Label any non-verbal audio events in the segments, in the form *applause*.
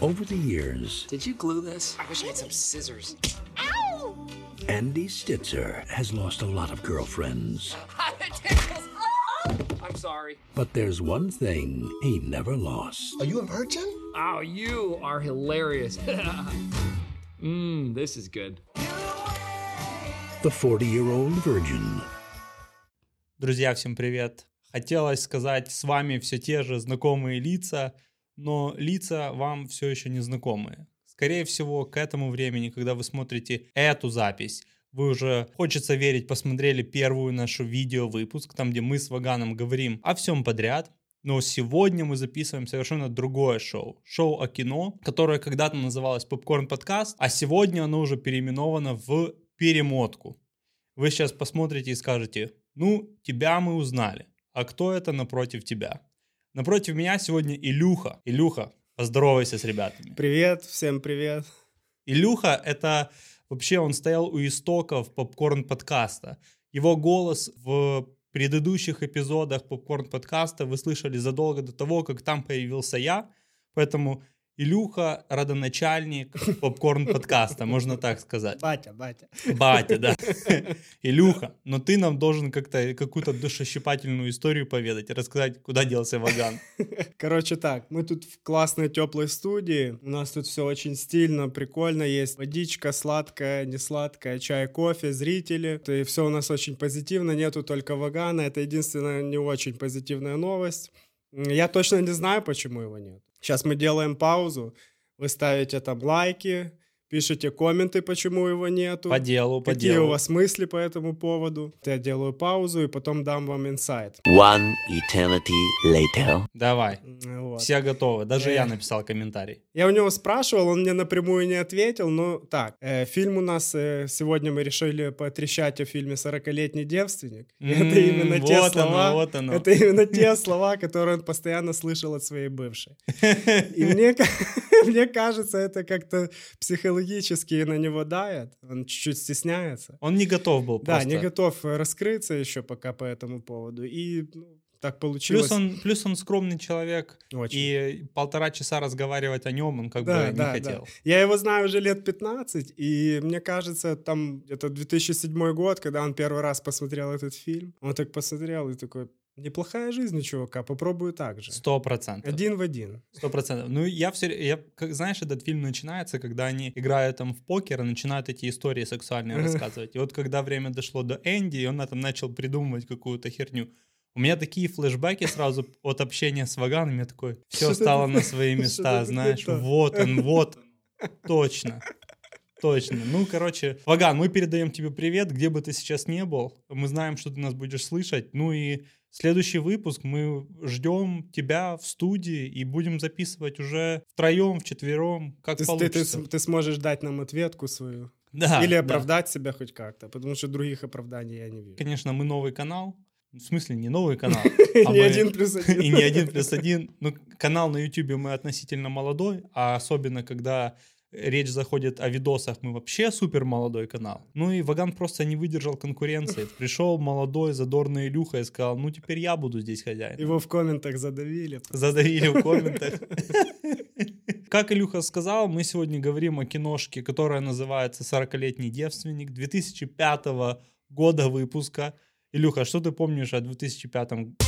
Over the years, Did you glue this? I wish I had some scissors. Andy Stitzer has lost a lot of girlfriends. *laughs* I'm sorry. But there's one thing he never lost. Are you a virgin? Oh, you are hilarious. *laughs* Mmm, this is good. The 40 year old virgin. Друзья, всем привет! Хотелось сказать, с вами все те же знакомые лица, но лица вам все еще не знакомые. Скорее всего, к этому времени, когда вы смотрите эту запись, вы уже, хочется верить, посмотрели первую нашу видео-выпуск, там, где мы с Ваганом говорим о всем подряд. Но сегодня мы записываем совершенно другое шоу. Шоу о кино, которое когда-то называлось «Попкорн подкаст», а сегодня оно уже переименовано в «Перемотку». Вы сейчас посмотрите и скажете, ну, тебя мы узнали, а кто это напротив тебя? Напротив меня сегодня Илюха. Илюха, поздоровайся с ребятами. Привет, всем привет. Илюха — это вообще он стоял у истоков попкорн подкаста. Его голос в предыдущих эпизодах попкорн подкаста вы слышали задолго до того, как там появился я, поэтому Илюха — родоначальник попкорн подкаста, можно так сказать. Батя, батя. Батя, да. *laughs* Илюха, но ты нам должен как-то какую-то душещипательную историю поведать, рассказать, куда делся Ваган. Короче так, мы тут в классной теплой студии. У нас тут все очень стильно, прикольно. Есть водичка сладкая, не сладкая, чай, кофе, зрители. И все у нас очень позитивно, нету только Вагана. Это единственная не очень позитивная новость. Я точно не знаю, почему его нет. Сейчас мы делаем паузу. Вы ставите там лайки, пишите комменты, почему его нету. По делу, по Какие делу. у вас мысли по этому поводу? Я делаю паузу и потом дам вам инсайт. One eternity later. Давай, Вот. все готовы. Даже Э. я написал комментарий. Я у него спрашивал, он мне напрямую не ответил, но так, э, фильм у нас, э, сегодня мы решили потрещать о фильме «40-летний девственник». *laughs* И М, это именно те вот оно, слова, вот оно. это именно те слова, которые он постоянно слышал от своей бывшей. *laughs* И мне, *laughs* *laughs* мне кажется, это как-то психологически на него давит, он чуть-чуть стесняется. Он не готов был Да, просто. не готов э, раскрыться еще пока по этому поводу. И ну, так получилось. Плюс он, плюс он скромный человек, Очень. и полтора часа разговаривать о нем он как Да, бы не да, хотел. да. Я его знаю уже лет 15, и мне кажется, там где-то 2007 год, когда он первый раз посмотрел этот фильм, он так посмотрел и такой, неплохая жизнь у чувака, попробую так же. Сто процентов. Один в один. Сто процентов. Ну, я все, я, как знаешь, этот фильм начинается, когда они играют там в покер и начинают эти истории сексуальные *laughs* рассказывать. И вот когда время дошло до Энди, и он там начал придумывать какую-то херню. У меня такие флешбеки сразу от общения с Ваганом, я такой, *laughs* все стало на свои места, знаешь, вот он, вот он, *laughs* точно. Точно. Ну, короче, Ваган, мы передаем тебе привет, где бы ты сейчас не был. Мы знаем, что ты нас будешь слышать. Ну и следующий выпуск мы ждем тебя в студии и будем записывать уже втроем, вчетвером, как То есть ты, ты, получится. ты сможешь дать нам ответку свою. Да, Или да. оправдать себя хоть как-то, потому что других оправданий я не вижу. Конечно, мы новый канал. В смысле, не новый *laughs* канал. а Не мы- один плюс один. И *laughs* не один плюс один. Ну, канал на YouTube мы относительно молодой, а особенно когда речь заходит о видосах, мы вообще супер молодой канал. Ну и Ваган просто не выдержал конкуренции. *laughs* Пришел молодой, задорный Илюха и сказал, ну теперь я буду здесь хозяин. Его в комментах задавили. Задавили в *laughs* комментах. *laughs* Как Илюха сказал, мы сегодня говорим о киношке, которая называется «40-летний девственник» 2005 года выпуска. Илюха, что ты помнишь о 2005 году?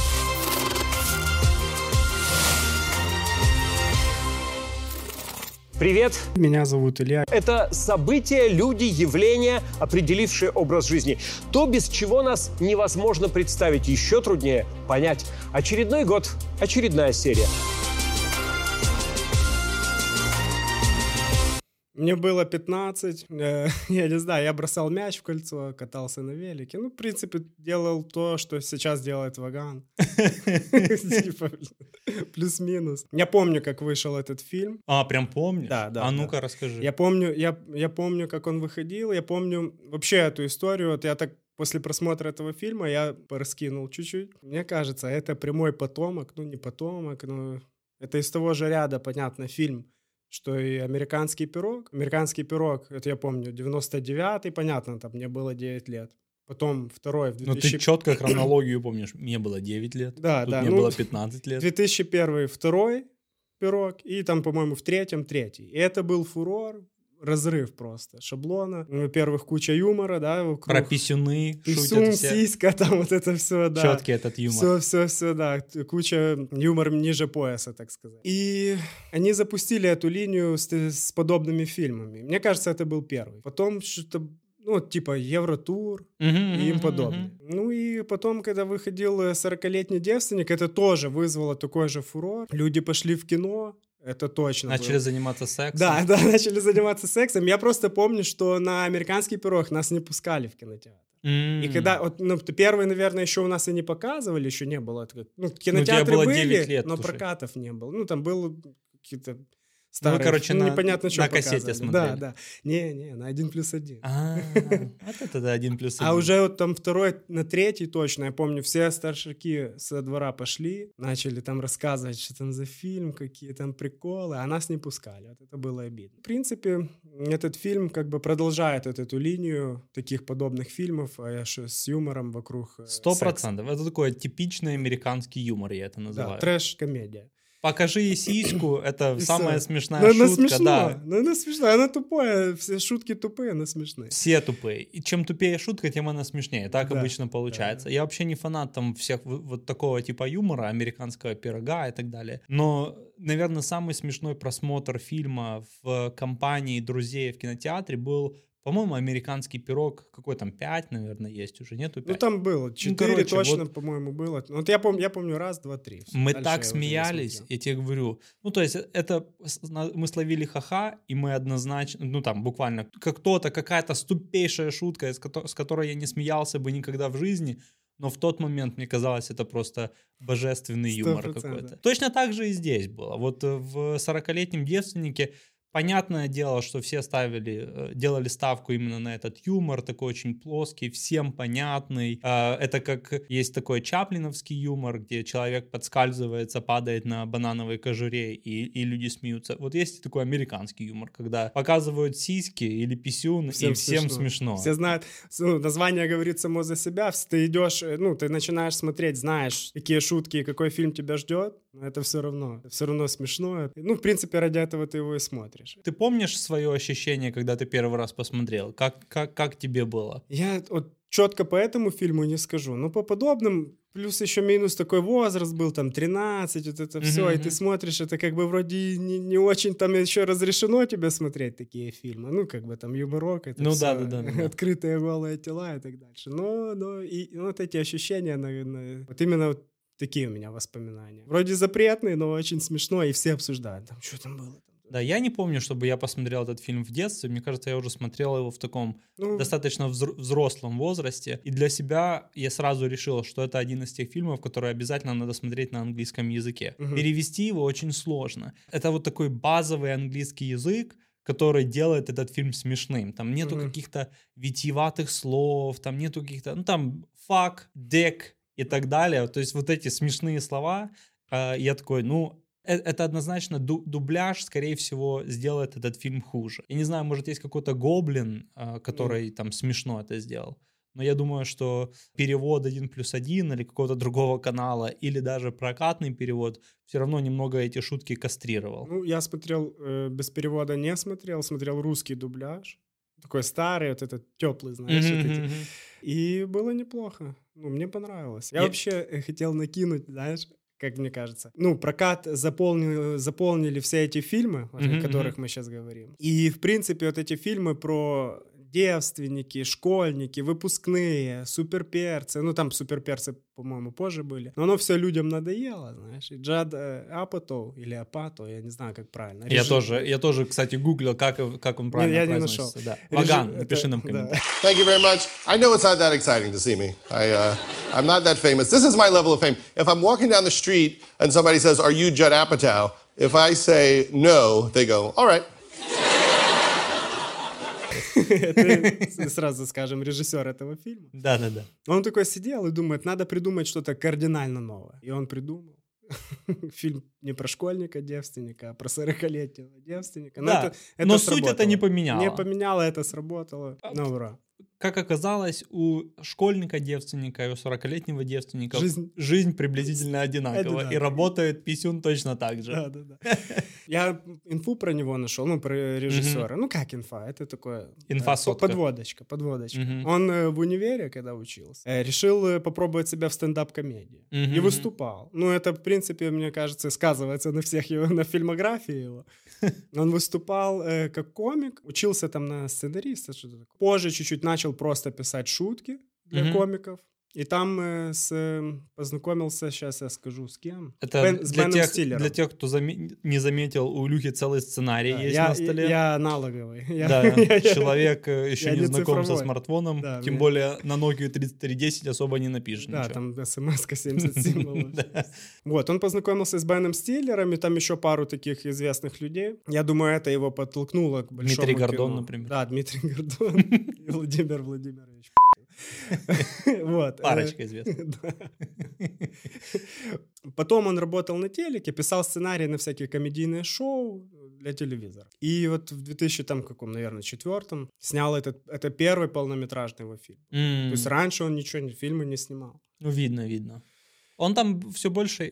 Привет! Меня зовут Илья. Это события, люди, явления, определившие образ жизни. То, без чего нас невозможно представить, еще труднее понять. Очередной год, очередная серия. Мне было 15, э, *laughs* я не знаю, я бросал мяч в кольцо, катался на велике. Ну, в принципе, делал то, что сейчас делает Ваган. *laughs* Типа, Плюс-минус. Я помню, как вышел этот фильм. А, прям помню? Да, да, А ну-ка расскажи. Я помню, я, я помню, как он выходил, я помню вообще эту историю. Вот я так после просмотра этого фильма я пораскинул чуть-чуть. Мне кажется, это прямой потомок, ну не потомок, но это из того же ряда, понятно, фильм что и «Американский пирог». «Американский пирог», это я помню, 99-й, понятно, там мне было 9 лет. Потом второй в Ну 2000... ты четко *clears throat* хронологию помнишь. Мне было 9 лет. Да, тут да, мне ну, было 15 лет. 2001 второй, пирог, и там, по-моему, в третьем третий. И это был фурор, разрыв просто шаблона. Ну, Во-первых, куча юмора, да, вокруг. Про писюны Писюн, шутят все. сиська, *laughs* там вот это все, да. Четкий этот юмор. Все, все, все, да. Куча юмор ниже пояса, так сказать. И они запустили эту линию с, с подобными фильмами. Мне кажется, это был первый. Потом что-то, ну, типа Евротур Мгм, и им подобное. Ну и потом, когда выходил э, 40-летний девственник, это тоже вызвало такой же фурор. Люди пошли в кино, это точно Начали было. заниматься сексом. Да, *laughs* да, начали заниматься сексом. Я просто помню, что на американский пирог нас не пускали в кинотеатр. М. И когда, вот, ну, первый, наверное, еще у нас и не показывали, еще не было. Ну, тебе кинотеатры было были, 9 лет но уже. прокатов не было. Ну, там было какие-то Ну, вы, старые, короче, ну, на- непонятно, что на кассете показывали. смотрели. Да, да. Не, не, на один плюс один. А, вот это да, один плюс А один. уже вот там второй, на третий точно, я помню, все старшаки со двора пошли, начали там рассказывать, что там за фильм, какие там приколы, а нас не пускали. Вот это было обидно. В принципе, этот фильм как бы продолжает вот эту линию таких подобных фильмов а, с юмором вокруг э, Сто процентов. Это такой типичный американский юмор, я это Да, называю. трэш-комедия. Покажи сиську, это И самая всё. смешная Но она шутка, смешная, да. но она смешная, она тупая, все шутки тупые, она смешная. Все тупые. И чем тупее шутка, тем она смешнее. Так Да, обычно получается. Я вообще не фанат там всех вот такого типа юмора, американского пирога и так далее. Но, наверное, самый смешной просмотр фильма в компании друзей в кинотеатре был, по-моему, американский пирог. Какой там, 5, наверное, есть уже, нету 5? Ну там было, четыре короче, точно, вот- по-моему, было. Ну, Вот я помню, я помню раз, два, три. Всё, Мы дальше так смеялись, я тебе говорю. Ну, то есть, это мы словили ха-ха, и мы однозначно, ну, там, буквально, как кто-то, какая-то ступейшая шутка, с кото- с которой я не смеялся бы никогда в жизни, но в тот момент мне казалось, это просто божественный юмор какой-то. Точно так же и здесь было. Вот э, в «40-летнем девственнике» Понятное дело, что все ставили, э, делали ставку именно на этот юмор, такой очень плоский, всем понятный. А, Это как есть такой чаплиновский юмор, где человек подскальзывается, падает на банановой кожуре, и, и люди смеются. Вот есть и такой американский юмор, когда показывают сиськи или писюн, и всем смешно. Все знают, ну, название говорит само за себя. Ты идешь, э, ну, ты начинаешь смотреть, знаешь, какие шутки какой фильм тебя ждет, но это все равно, все равно смешно. Ну, в принципе, ради этого ты его и смотришь. Ты помнишь свое ощущение, когда ты первый раз посмотрел? Как, как, как тебе было? Я вот четко по этому фильму не скажу, но по подобным Плюс еще минус такой возраст был, там 13, вот это все, Мгм, и ты смотришь, это как бы вроде не, не очень там еще разрешено тебе смотреть такие фильмы. Ну, как бы там юморок, это Ну да, да, да, да, да. открытые голые тела и так дальше. Но, но и ну, вот эти ощущения, наверное, вот именно вот такие у меня воспоминания. Вроде запретные, но очень смешно, и все обсуждают, там, что там было. Да, я не помню, чтобы я посмотрел этот фильм в детстве. Мне кажется, я уже смотрел его в таком ну, достаточно взр- взрослом возрасте. И для себя я сразу решил, что это один из тех фильмов, которые обязательно надо смотреть на английском языке. Мгм. Перевести его очень сложно. Это вот такой базовый английский язык, который делает этот фильм смешным. Там нету Мгм. каких-то витиеватых слов, там нету каких-то, ну там fuck, dick и так далее. То есть вот эти смешные слова, а, я такой, ну, э- это однозначно ду- дубляж, скорее всего, сделает этот фильм хуже. Я не знаю, может, есть какой-то гоблин, а, который там смешно это сделал. Но я думаю, что перевод один плюс один или какого-то другого канала, или даже прокатный перевод, все равно немного эти шутки кастрировал. Ну, я смотрел, э, без перевода не смотрел, смотрел русский дубляж. Такой старый, вот этот теплый, знаешь, Мгм, вот эти. И было неплохо. Ну, мне понравилось. Я, Я- вообще э, хотел накинуть, знаешь, как мне кажется. Ну, прокат заполнил, заполнили все эти фильмы, о которых мы сейчас говорим. И, в принципе, вот эти фильмы про девственники, школьники, выпускные, суперперцы. Ну, там суперперцы, по-моему, позже были. Но оно все людям надоело, знаешь. И Джад э, Апатоу или Апато, я не знаю, как правильно. Я Режи- тоже, я тоже, кстати, гуглил, как, как он правильно я не произносится. Да. Ваган, это- напиши нам да. комментарий. Thank you very much. I know it's not that exciting to see me. I, uh, I'm not that famous. This is my level of fame. If I'm walking down the street and somebody says, Are you Judd Apatow? If I say no, they go, All right. *laughs* Это сразу скажем, режиссер этого фильма. Да-да-да. Он такой сидел и думает, надо придумать что-то кардинально новое. И он придумал. *laughs* Фильм не про школьника девственника, а про 40-летнего девственника. Но Да, это, это но суть это не поменяло. Не поменяло, это сработало. На ура. Как оказалось, у школьника-девственника и у 40-летнего девственника Жизнь- жизнь приблизительно одинакова. И Одинаково. работает писюн точно так же. Да, да, да. Я инфу про него нашел, ну, про режиссера. Ну, как инфа? Это такое... Инфа э, сотка. Подводочка, подводочка. Он э, в универе, когда учился, э, решил попробовать себя в стендап-комедии. И выступал. Ну, это, в принципе, мне кажется, сказывается на всех его, *laughs* на фильмографии его. *laughs* Он выступал как комик, учился там на сценариста, что-то такое. Позже чуть-чуть начал просто писать шутки для Мгм. комиков. И там э, с, э, познакомился, сейчас я скажу, с кем? Это Бен- с для, Беном тех, Стиллером. для тех, кто заме- не заметил, у Илюхи целый сценарий Да, есть я, на столе. Я аналоговый. Я- Да, *laughs* я- человек э, еще я не не знаком со смартфоном, Да, тем мне- более на Nokia 3310 особо не напишешь Да, ничего. там смс 70 *laughs* символов. Да. Вот, он познакомился с Беном Стиллером, и там еще пару таких известных людей. Я думаю, это его подтолкнуло к большому Дмитрий Гордон, например. Да, Дмитрий *laughs* Гордон и Владимир Владимирович. *laughs* Вот. э, Парочка известных. *laughs* Да. Потом он работал на телеке, писал сценарии на всякие комедийные шоу для телевизора. И вот в 2000, там, каком, наверное, четвертом снял этот, это первый полнометражный его фильм. То есть раньше он ничего, фильмы не снимал. Ну, видно, видно. Он там все больше,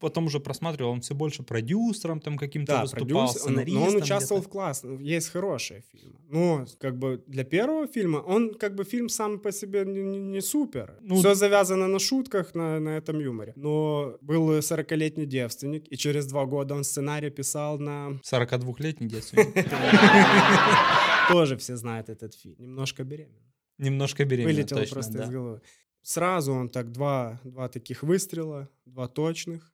потом уже просматривал, он все больше продюсером там каким-то Да, выступал, продюсер, сценаристом. но он участвовал в классных, есть хорошие фильмы. Но как бы для первого фильма, он как бы фильм сам по себе не, не- не супер. Ну, Все завязано на шутках, на, на этом юморе. Но был 40-летний девственник, и через два года он сценарий писал на... 42-летний девственник. *laughs* Тоже все знают этот фильм. Немножко беременна. Немножко беременна, Вылетело точно, просто из головы. Сразу он так два, два таких выстрела, два точных.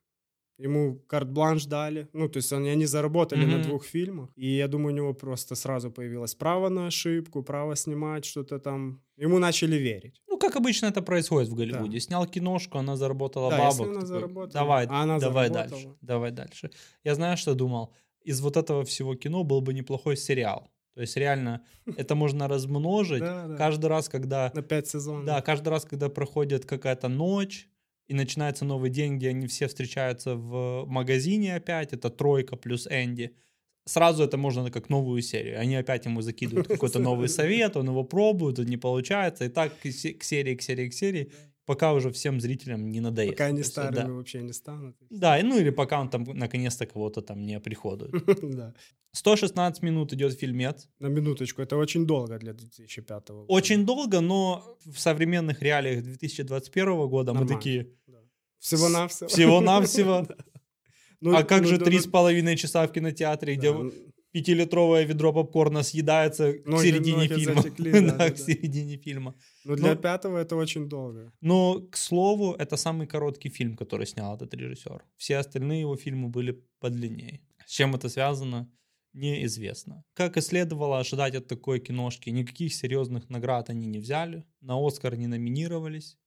Ему карт-бланш дали. Ну, то есть он, они заработали на Мгм. двух фильмах. И я думаю, у него просто сразу появилось право на ошибку, право снимать что-то там. Ему начали верить. Ну, как обычно это происходит в Голливуде. Снял киношку, она заработала Да, если бабок. она такой, давай, а она давай заработала. дальше, давай дальше. Я знаю, что думал. Из вот этого всего кино был бы неплохой сериал. То есть реально *laughs* это можно размножить. Да, да. Каждый раз, когда... На пять сезонов. Да, каждый раз, когда проходит какая-то ночь, и начинается новый день, где они все встречаются в магазине опять, это тройка плюс Энди, сразу это можно как новую серию. Они опять ему закидывают какой-то новый совет, он его пробует, он не получается, и так к се- к серии, к серии, к серии, пока уже всем зрителям не надоест. Пока они есть, старыми да. вообще не станут. Да, ну или пока он там наконец-то кого-то там не приходует. *laughs* да. 116 минут идет фильмец. На минуточку. Это очень долго для 2005 года. Очень долго, но в современных реалиях 2021 года мы Нормально. такие Всего-навсего. всего-навсего. *laughs* Ну, а как ну, же да, три ну, с половиной часа в кинотеатре, где пятилитровое ведро попкорна съедается к Ноги- середине ноги фильма? затекли, *laughs* да, Да, да, к середине фильма. Ну, для Ну, пятого это очень долго. Но, к слову, это самый короткий фильм, который снял этот режиссер. Все остальные его фильмы были подлиннее. С чем это связано, неизвестно. Как и следовало ожидать от такой киношки, никаких серьезных наград они не взяли, на Оскар не номинировались.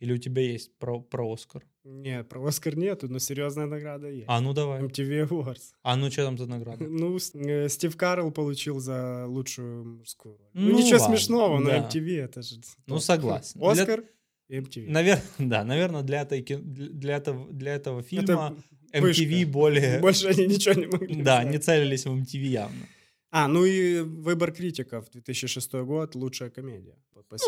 Или у тебя есть про, про Оскар? Нет, про Оскар нету, но серьезная награда есть. А, ну давай. MTV Awards. А ну что там за награда? *laughs* Ну, э, Стив Карл получил за лучшую мужскую роль. Ну, Ну, ничего ладно, смешного, но да. MTV это же... Ну, согласен. Для- Оскар и MTV. Навер... *laughs* Да, наверное, для, этой, для, этого, для этого фильма *laughs* Это MTV более... Больше они ничего не могли Да, взять. не целились в MTV явно. А, ну и выбор критиков 2006 год, лучшая комедия.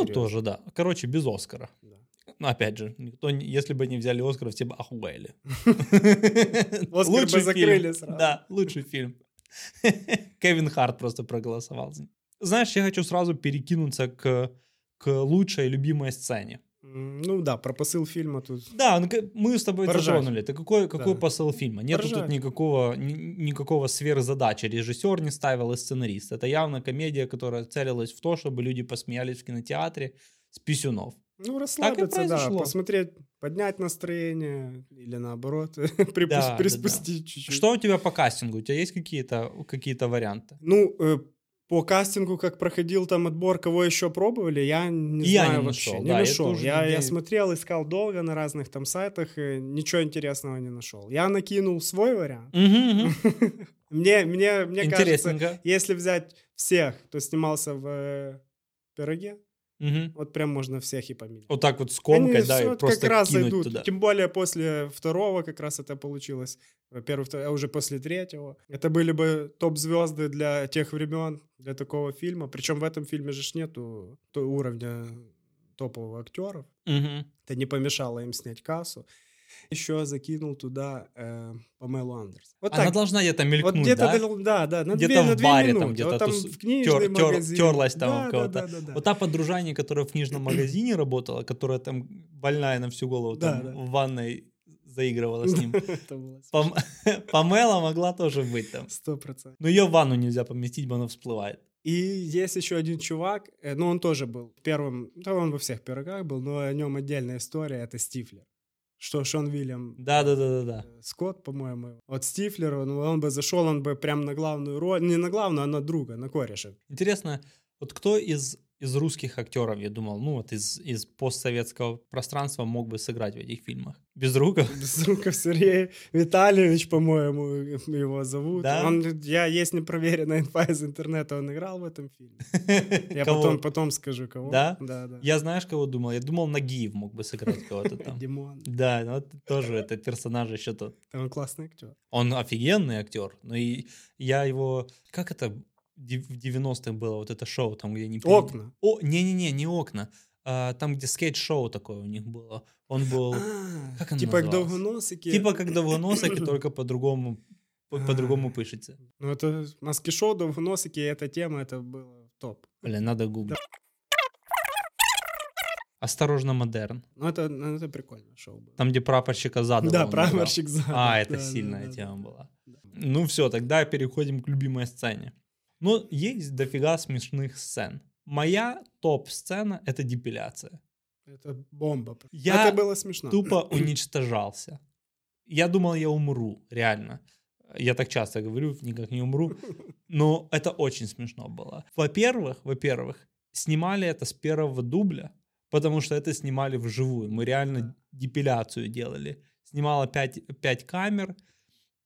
Ну, тоже, да. Короче, без Оскара. Да. Ну, опять же, никто, если бы не взяли Оскар, все бы охуели. *laughs* Оскар бы закрыли сразу. Да, лучший фильм. *laughs* Кевин Харт просто проголосовал. за него. Знаешь, я хочу сразу перекинуться к, к лучшей любимой сцене. Ну да, про посыл фильма тут... Да, ну, мы с тобой затронули. Это какой, какой Да. посыл фильма? Нет тут никакого, ни- никакого сверхзадачи. Режиссер не ставил и сценарист. Это явно комедия, которая целилась в то, чтобы люди посмеялись в кинотеатре с писюнов. Ну, расслабиться, да, посмотреть, поднять настроение или наоборот, *laughs* припус- Да, да, приспустить чуть-чуть. Что у тебя по кастингу? У тебя есть какие-то какие варианты? Ну, э, по кастингу, как проходил там отбор, кого еще пробовали, я не Я знаю не вообще. нашел, не да, нашел. Я, я смотрел, искал долго на разных там сайтах, и ничего интересного не нашел. Я накинул свой вариант. *laughs* Мне, мне, мне кажется, если взять всех, кто снимался в э, «Пироге», Мгм. Вот прям можно всех и поменять. Вот так вот Они скомкать, да, всё и просто как раз кинуть идут. туда. Тем более после второго как раз это получилось. Во-первых, а уже после третьего. Это были бы топ-звезды для тех времен, для такого фильма. Причем в этом фильме же нету уровня топовых актеров. Мгм. Это не помешало им снять кассу. Еще закинул туда э, Памелу Андерс. Вот Она так. должна где-то Вот мелькнуть, где-то, да? да, да, на Где-то две, в на две баре там минуты. где-то Вот там тус- в тер- тер- магазин. терлась там да, у да, кого-то. да, да, да. Вот та подружание, которая в книжном *clears throat* магазине работала, которая там больная на всю голову, Да, там да. в ванной заигрывала с ним. *laughs* *laughs* Памела могла тоже быть там. сто процентов. Но ее в ванну нельзя поместить, бо она всплывает. И есть еще один чувак, э, ну он тоже был первым, да он во всех пирогах был, но о нем отдельная история, это Стифлер. Что Шон Вильям Да-да-да-да-да. э, Скотт, по-моему. Вот Стифлер, он, он бы зашел, он бы прям на главную роль, не на главную, а на друга, на кореша. Интересно, вот кто из, из русских актеров, я думал, ну вот из, из постсоветского пространства мог бы сыграть в этих фильмах? Безруков? Безруков Сергей Витальевич, по-моему, его зовут. Да? Он, я, есть непроверенная инфа из интернета, он играл в этом фильме. Я потом, потом скажу, кого. Да? Да, да. Я знаешь, кого думал? Я думал, Нагиев мог бы сыграть кого-то там. *laughs* Димон. Да, ну вот тоже этот персонаж еще тот. Он классный актер. Он офигенный актер, но и я его... Как это в 90-х было, вот это шоу, там, где они... Окна. О, не-не-не, не окна. А, там, где скейт-шоу такое у них было. Он был... А, Как оно Типа как называлось? довгоносики. Типа как довгоносики, *clears throat* только по-другому по- по-другому пишется. Ну, это маски-шоу, довгоносики, эта тема, это было топ. Блин, надо гуглить. Осторожно, модерн. Ну, это, ну, это прикольное шоу было. Там, где прапорщика задал. да, прапорщик за. А, это да, да, сильная да, тема да. была. Ну все, тогда переходим к любимой сцене. Ну, есть дофига смешных сцен. Моя топ-сцена — это депиляция. Это бомба. Я это было смешно. Тупо *clears throat* уничтожался. Я думал, я умру, реально. Я так часто говорю, никак не умру. *laughs* Но это очень смешно было. Во-первых, во-первых, снимали это с первого дубля, потому что это снимали вживую. Мы реально депиляцию делали. Снимала 5, 5 камер,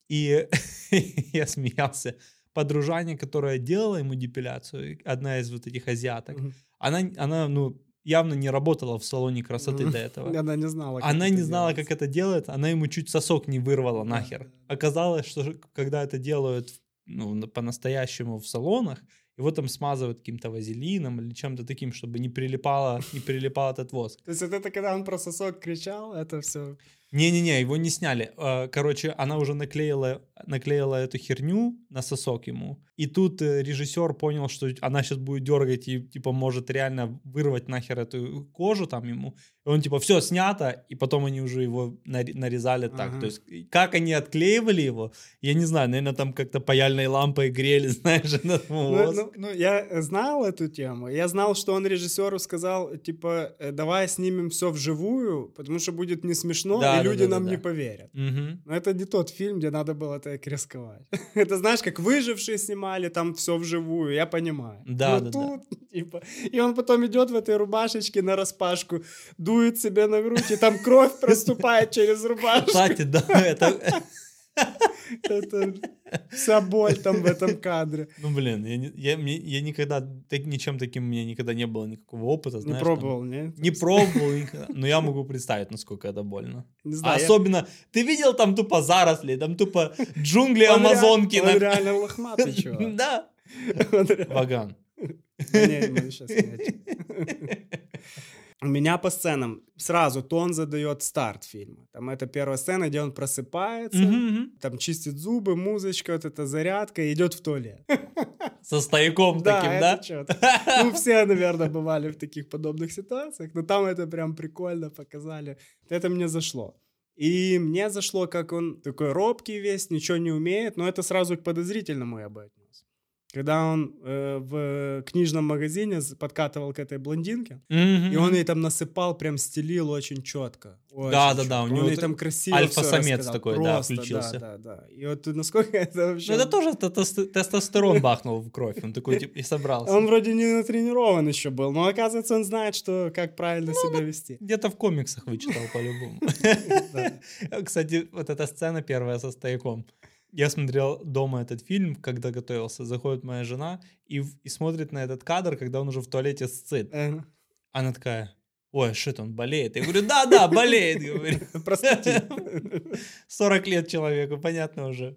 и *laughs* я смеялся. Подружание, которая делала ему депиляцию, одна из вот этих азиаток, Мгм. она, она ну, явно не работала в салоне красоты Мгм. до этого. *laughs* Она не знала, как Она это не знала, делается. как это делает, она ему чуть сосок не вырвала нахер. Оказалось, что когда это делают ну, на- по-настоящему в салонах, его там смазывают каким-то вазелином или чем-то таким, чтобы не прилипало, не прилипал этот воск. То есть вот это когда он про сосок кричал, это все... Не-не-не, его не сняли. Э, Короче, она уже наклеила, наклеила эту херню на сосок ему. И тут э, режиссер понял, что она сейчас будет дергать и, типа, может реально вырвать нахер эту кожу там ему. И он, типа, все снято, и потом они уже его наре- нарезали так. Ага. То есть, как они отклеивали его, я не знаю, наверное, там как-то паяльной лампой грели, *laughs* знаешь, Ну, ну, ну, я знал эту тему. Я знал, что он режиссеру сказал, типа, э, давай снимем все вживую, потому что будет не смешно, Да, да, люди да, нам да, не да. поверят. Мгм. Но это не тот фильм, где надо было так рисковать. *laughs* Это знаешь, как выжившие снимали, там все вживую, я понимаю. Да, Но да, да. тут, типа, и он потом идет в этой рубашечке на распашку, дует себе на грудь, и там кровь *laughs* проступает через рубашку. Кстати, да, это... *laughs* Это вся боль там в этом кадре. Ну, блин, я, не- я, мне- я никогда, так, ничем таким у меня никогда не было никакого опыта, Не знаешь. пробовал, не? Там, не пробовал никогда, но я могу представить, насколько это больно. Не А знаю. я- особенно, ты видел там тупо заросли, там тупо джунгли Он Амазонки. Он на- реально лохматый чувак. *laughs* Да. Он Ваган. *laughs* Не, мы не- У меня по сценам сразу тон задает старт фильма. Там это первая сцена, где он просыпается, мгм. там чистит зубы, музычка, вот эта зарядка, и идет в туалет. *laughs* Со стояком Да, таким, да? чётко. Ну, все, наверное, бывали в таких подобных ситуациях, но там это прям прикольно показали. Это мне зашло. И мне зашло, как он такой робкий весь, ничего не умеет, но это сразу к подозрительному я бы. Когда он э, в книжном магазине подкатывал к этой блондинке, Мгм. и он ей там насыпал, прям стелил очень четко. очень Да-да-да, у чётко. него Он ей т- там красиво альфа-самец такой, да, Просто, включился. Да, да, да. И вот насколько *laughs* это вообще... Ну, это тоже те- тесто- тестостерон бахнул в кровь, он такой, типа, и собрался. Он вроде не натренирован еще был, но оказывается он знает, что как правильно себя вести. Где-то в комиксах вычитал по-любому. *laughs* Кстати, вот эта сцена первая со стояком. Я смотрел дома этот фильм, когда готовился. Заходит моя жена и, и смотрит на этот кадр, когда он уже в туалете сцит. Э, Она такая, ой, что он болеет? Я говорю, да-да, болеет. *laughs* Простатит. 40 *laughs* лет человеку, понятно уже.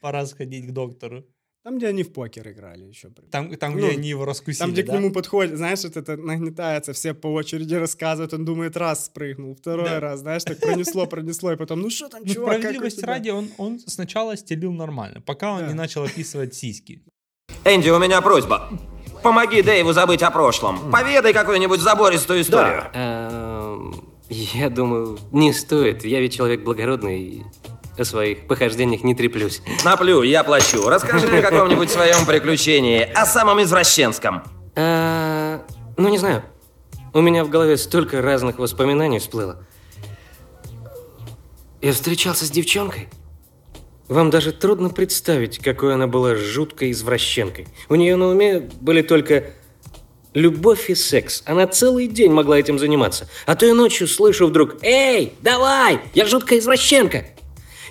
Пора сходить к доктору. Там, где они в покер играли еще. Там, там Ну, где они его раскусили, Там, где да? к нему подходит, знаешь, вот это нагнетается, все по очереди рассказывают, он думает, раз спрыгнул, второй Да. раз, знаешь, так пронесло, *laughs* пронесло, и потом, ну что там, Ну, чувак, тебя?» ради, он, он сначала стелил нормально, пока он Да. не начал описывать сиськи. Энди, у меня просьба. Помоги Дэйву забыть о прошлом. Поведай какую-нибудь забористую историю. Эм, Я думаю, не стоит. Я ведь человек благородный о своих похождениях не треплюсь. Наплю, я плачу. Расскажи о каком-нибудь своем приключении, о самом извращенском. А, Ну, не знаю. У меня в голове столько разных воспоминаний всплыло. Я встречался с девчонкой. Вам даже трудно представить, какой она была жуткой извращенкой. У нее на уме были только любовь и секс. Она целый день могла этим заниматься. А то и ночью слышу вдруг «Эй, давай, я жуткая извращенка!»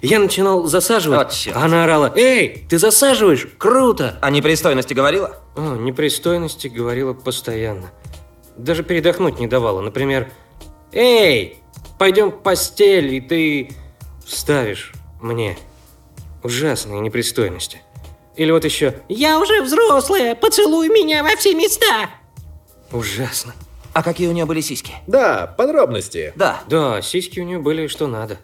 Я начинал засаживать, черт. а она орала «Эй, ты засаживаешь? Круто!» О непристойности говорила? О, непристойности говорила постоянно. Даже передохнуть не давала. Например, «Эй, пойдем в постель, и ты вставишь мне ужасные непристойности». Или вот еще «Я уже взрослая, поцелуй меня во все места». Ужасно. А какие у нее были сиськи? Да, подробности. Да. Да, сиськи у нее были что надо.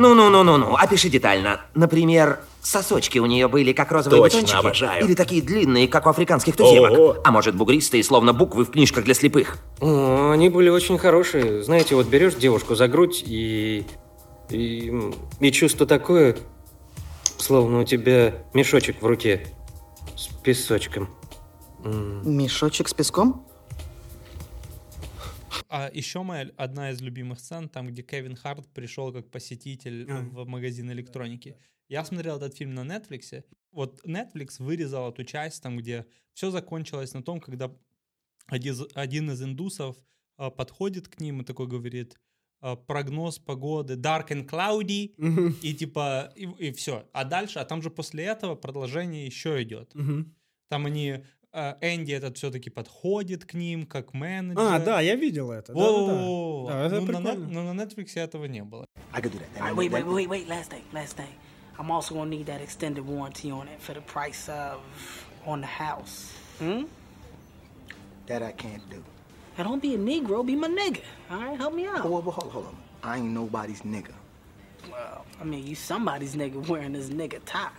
Ну-ну-ну-ну-ну, опиши детально. Например, сосочки у нее были как розовые Точно, батончики. обожаю. Или такие длинные, как у африканских туземок. Ого. А может, бугристые, словно буквы в книжках для слепых. О, они были очень хорошие. Знаете, вот берешь девушку за грудь и... И, и чувство такое, словно у тебя мешочек в руке с песочком. М. Мешочек с песком? А еще моя одна из любимых сцен, там, где Кевин Харт пришел как посетитель А. в магазин электроники. Я смотрел этот фильм на Netflix. Вот Netflix вырезал эту часть, там, где все закончилось на том, когда один, из- индусов а, подходит к ним и такой говорит, а, прогноз погоды dark and cloudy, Мгм. и типа, и, все. А дальше, а там же после этого продолжение еще идет. Мгм. Там они, Энди этот все-таки подходит к ним, как менеджер. А, да, я видел это. Во-во-во. Да, да, да. Да, это Ну, на, прикольно. Нет- но на Netflix этого не было. I could do that. All right, wait, wait, wait, wait. Last thing, last thing. I'm also gonna need that extended warranty on it for the price of on the house. Hmm? That I can't do. Now don't be a Negro, be my nigga. All right, help me out. Oh, whoa, whoa, hold on, hold on. I ain't nobody's nigga. Well, I mean, you somebody's nigga wearing this nigga tie.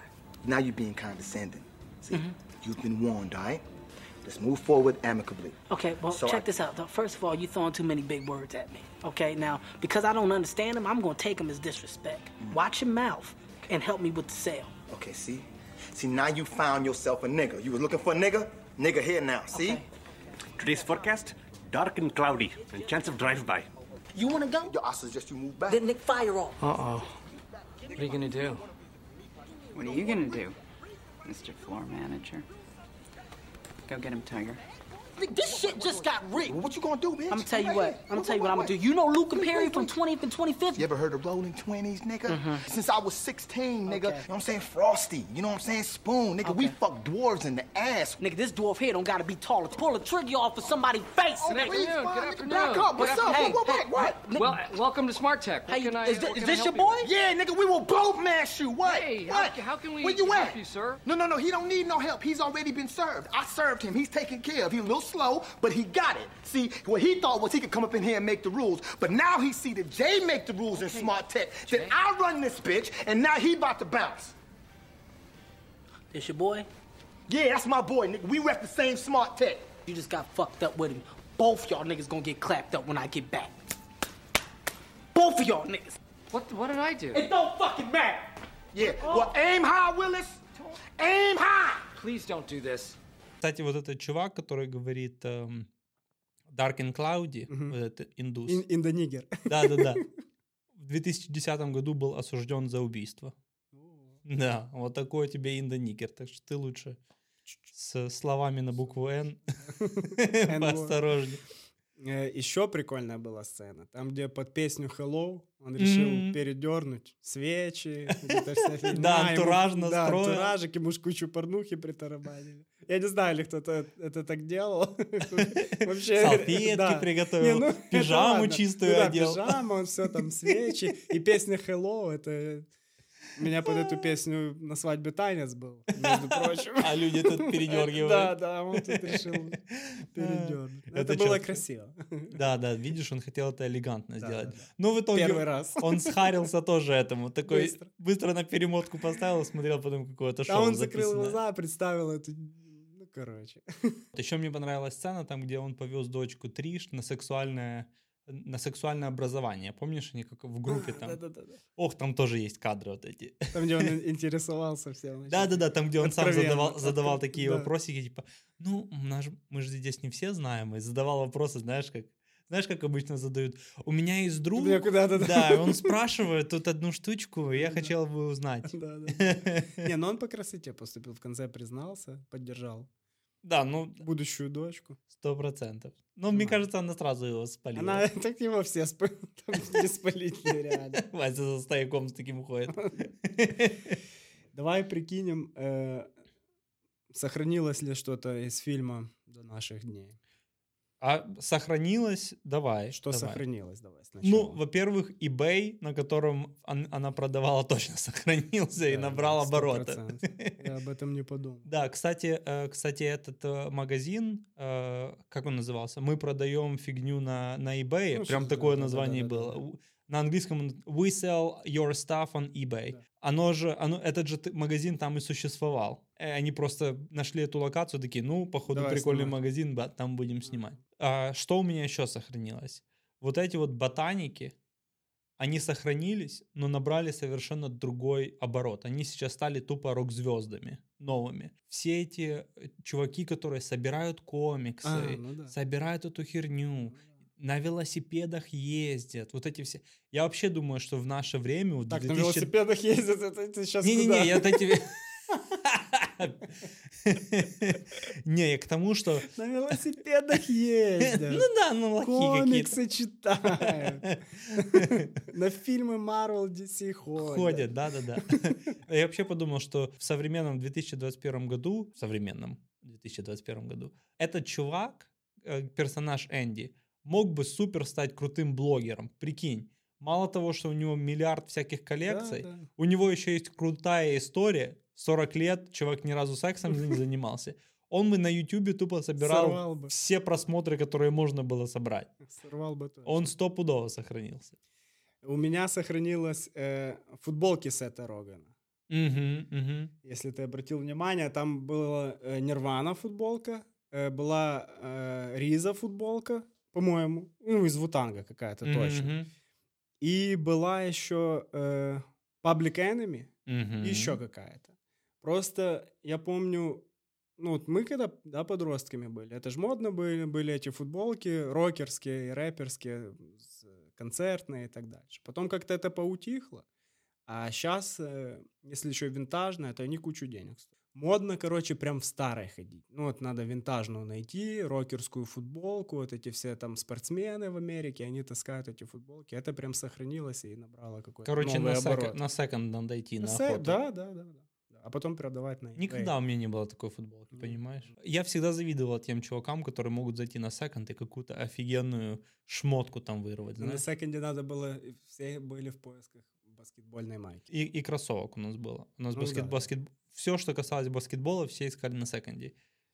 Now you're being condescending. See, Mm-hmm. you've been warned, all right? Let's move forward amicably. Okay, well, So check I- this out. Though. First of all, you're throwing too many big words at me. Okay, now because I don't understand them, I'm gonna take them as disrespect. Mm. Watch your mouth and help me with the sale. Okay, see? See, now you found yourself a nigga. You was looking for a nigga? Nigga here now, see? Okay. Today's forecast, dark and cloudy, and chance of drive-by. You wanna go? Yo, I suggest you move back. Then Nick, fire off. Uh-oh. What are you gonna do? What are you gonna do, Mr. Floor Manager? Go get him, Tiger. This shit just got rigged. What you gonna do, bitch? I'm gonna tell you what. I'm gonna Wait, tell you what wait, I'm gonna do. You know Luca Wait, Perry wait, from 20th and 25th? You ever heard of rolling 20s, nigga? Mm-hmm. Since I was 16, nigga. You know what I'm saying? Frosty. You know what I'm saying? Spoon. Nigga, we fuck dwarves in the ass. Nigga, this dwarf here don't gotta be taller. To pull a trigger off of somebody's face. Oh, nigga. please, afternoon, fine, good nigga, afternoon. Back up. What's up? afternoon. What, what, what, what? Well, welcome to Smart Tech. What Hey, can I, is thi- what is can this I your help you boy? Yeah, nigga, we will both mash you. What? Hey, how what? ca- how can we Where you help at? you, sir? No, no, no. He don't need no help. He's already been served. I served him. He's taken care of. He's a little slow, but he got it. See, what he thought was he could come up in here and make the rules, but now he see that Jay make the rules in Smart Tech. That I run this bitch, and now he about to bounce. This your boy? Yeah, that's my boy, nigga. We rep the same Smart Tech. You just got fucked up with him. Both y'all niggas gonna get clapped up when I get back. Both of y'all niggas. What, what did I do? It don't fucking matter. Yeah. Oh. Well, aim high, Willis. Aim high. Please don't do this. Кстати, вот этот чувак, который говорит эм, Dark and Cloudy, вот этот индус. In, in the nigger. Да-да-да. *laughs* В 2010 году был осужден за убийство. Да, вот такой тебе индоникер. Так что ты лучше с словами на букву «Н» *laughs* поосторожнее. Э, Еще прикольная была сцена, там, где под песню Hello он решил Мгм. передернуть свечи, *laughs* Да, антураж Да, настроил. антуражик, ему ж кучу порнухи притарабанили. Я не знаю, ли кто-то это так делал. *laughs* Вообще, Салфетки да. приготовил, ну, пижаму чистую да, одел. пижама, он все там, свечи. И песня Hello, это... У меня под эту песню на свадьбе танец был, между *laughs* прочим. А люди тут *laughs* передергивают. Да, да, он тут решил передернуть. *laughs* Это было красиво. Да, да, видишь, он хотел это элегантно сделать. Но в итоге Первый раз. он схарился тоже этому. Такой Быстро. на перемотку поставил, смотрел потом какое-то шоу А он закрыл глаза, представил эту... Ну, короче. Еще мне понравилась сцена, там, где он повез дочку Триш на сексуальное на сексуальное образование. Помнишь, они как в группе *laughs* там? Да-да-да. Ох, там тоже есть кадры вот эти. Там, где он *laughs* интересовался всем. Да-да-да, там, где он сам задавал, задавал такие Да. вопросики, типа, ну, наш- мы же здесь не все знаем, и задавал вопросы, знаешь, как знаешь, как обычно задают? У меня есть друг, меня куда-то- да, и он спрашивает тут одну штучку, и я хотел бы узнать. Да, да. *laughs* Не, ну он по красоте поступил, в конце признался, поддержал Да, ну, будущую дочку. сто процентов. Но мне кажется, она сразу его спалила. Она, *laughs* так его все спа- *laughs* там не спалить нереально. *laughs* Вася за стояком с таким уходит. Давай прикинем, э, сохранилось ли что-то из фильма до наших дней. А сохранилось? Давай. Что давай. сохранилось? Давай сначала. Ну, во-первых, eBay, на котором он- она продавала, *laughs* точно сохранился и Да, набрал сто обороты. процентов. Я об этом не подумал. Да, кстати, э, кстати, этот э, магазин, э, как он назывался? Мы продаем фигню на, на eBay. Ну, Прям такое да, да, название да, да, было. да. На английском We sell your stuff on eBay. Оно же, оно, этот же магазин там и существовал. Они просто нашли эту локацию, такие, ну, походу, Давай прикольный снимать. магазин, там будем снимать. А, что у меня еще сохранилось? Вот эти вот ботаники, они сохранились, но набрали совершенно другой оборот. Они сейчас стали тупо рок-звездами новыми. Все эти э, чуваки, которые собирают комиксы, А, ну да. собирают эту херню, на велосипедах ездят, вот эти все. Я вообще думаю, что в наше время... вот Так, в на 2000 велосипедах ездят, это ты сейчас Не-не-не, я вот эти... *laughs* *laughs* *laughs* Не, я к тому, что... На велосипедах ездят. *laughs* Ну да, ну лохи. Комиксы читают. *laughs* На фильмы Marvel DC ходят. Ходят, да-да-да. Я вообще подумал, что в современном 2021 году, в современном 2021 году, этот чувак, э, персонаж Энди, мог бы супер стать крутым блогером. Прикинь, мало того, что у него миллиард всяких коллекций, да. у него еще есть крутая история. 40 лет чувак ни разу сексом не занимался. Он бы на Ютубе тупо собирал все просмотры, которые можно было собрать. Сорвал бы точно. Он стопудово сохранился. У меня сохранилась э, футболки Сета Рогана. Мгм, мгм. Если ты обратил внимание, там была э, Нирвана футболка, э, была э, Риза футболка, по-моему, ну, из Вутанга какая-то точно. Мгм. И была еще э, Public Enemy, Мгм. и еще какая-то. Просто я помню, ну вот мы когда да, подростками были, это же модно были, были эти футболки рокерские, рэперские, с- концертные и так дальше. Потом как-то это поутихло, а сейчас, если еще винтажная, то они кучу денег стоят. Модно, короче, прям в старой ходить. Ну вот надо винтажную найти, рокерскую футболку, вот эти все там спортсмены в Америке, они таскают эти футболки. Это прям сохранилось и набрало какой-то Короче, новый на, оборот. сек- на секонд надо идти на Се- охоту. Да, да, да, да. А потом продавать на eBay. Никогда у меня не было такой футболки, понимаешь? Я всегда завидовал тем чувакам, которые могут зайти на секонд и какую-то офигенную шмотку там вырвать, На секонде надо было, все были в поисках баскетбольной майки. И, и кроссовок у нас было. У нас Ну баскет, да. баскет... Все, что касалось баскетбола, все искали на секонде.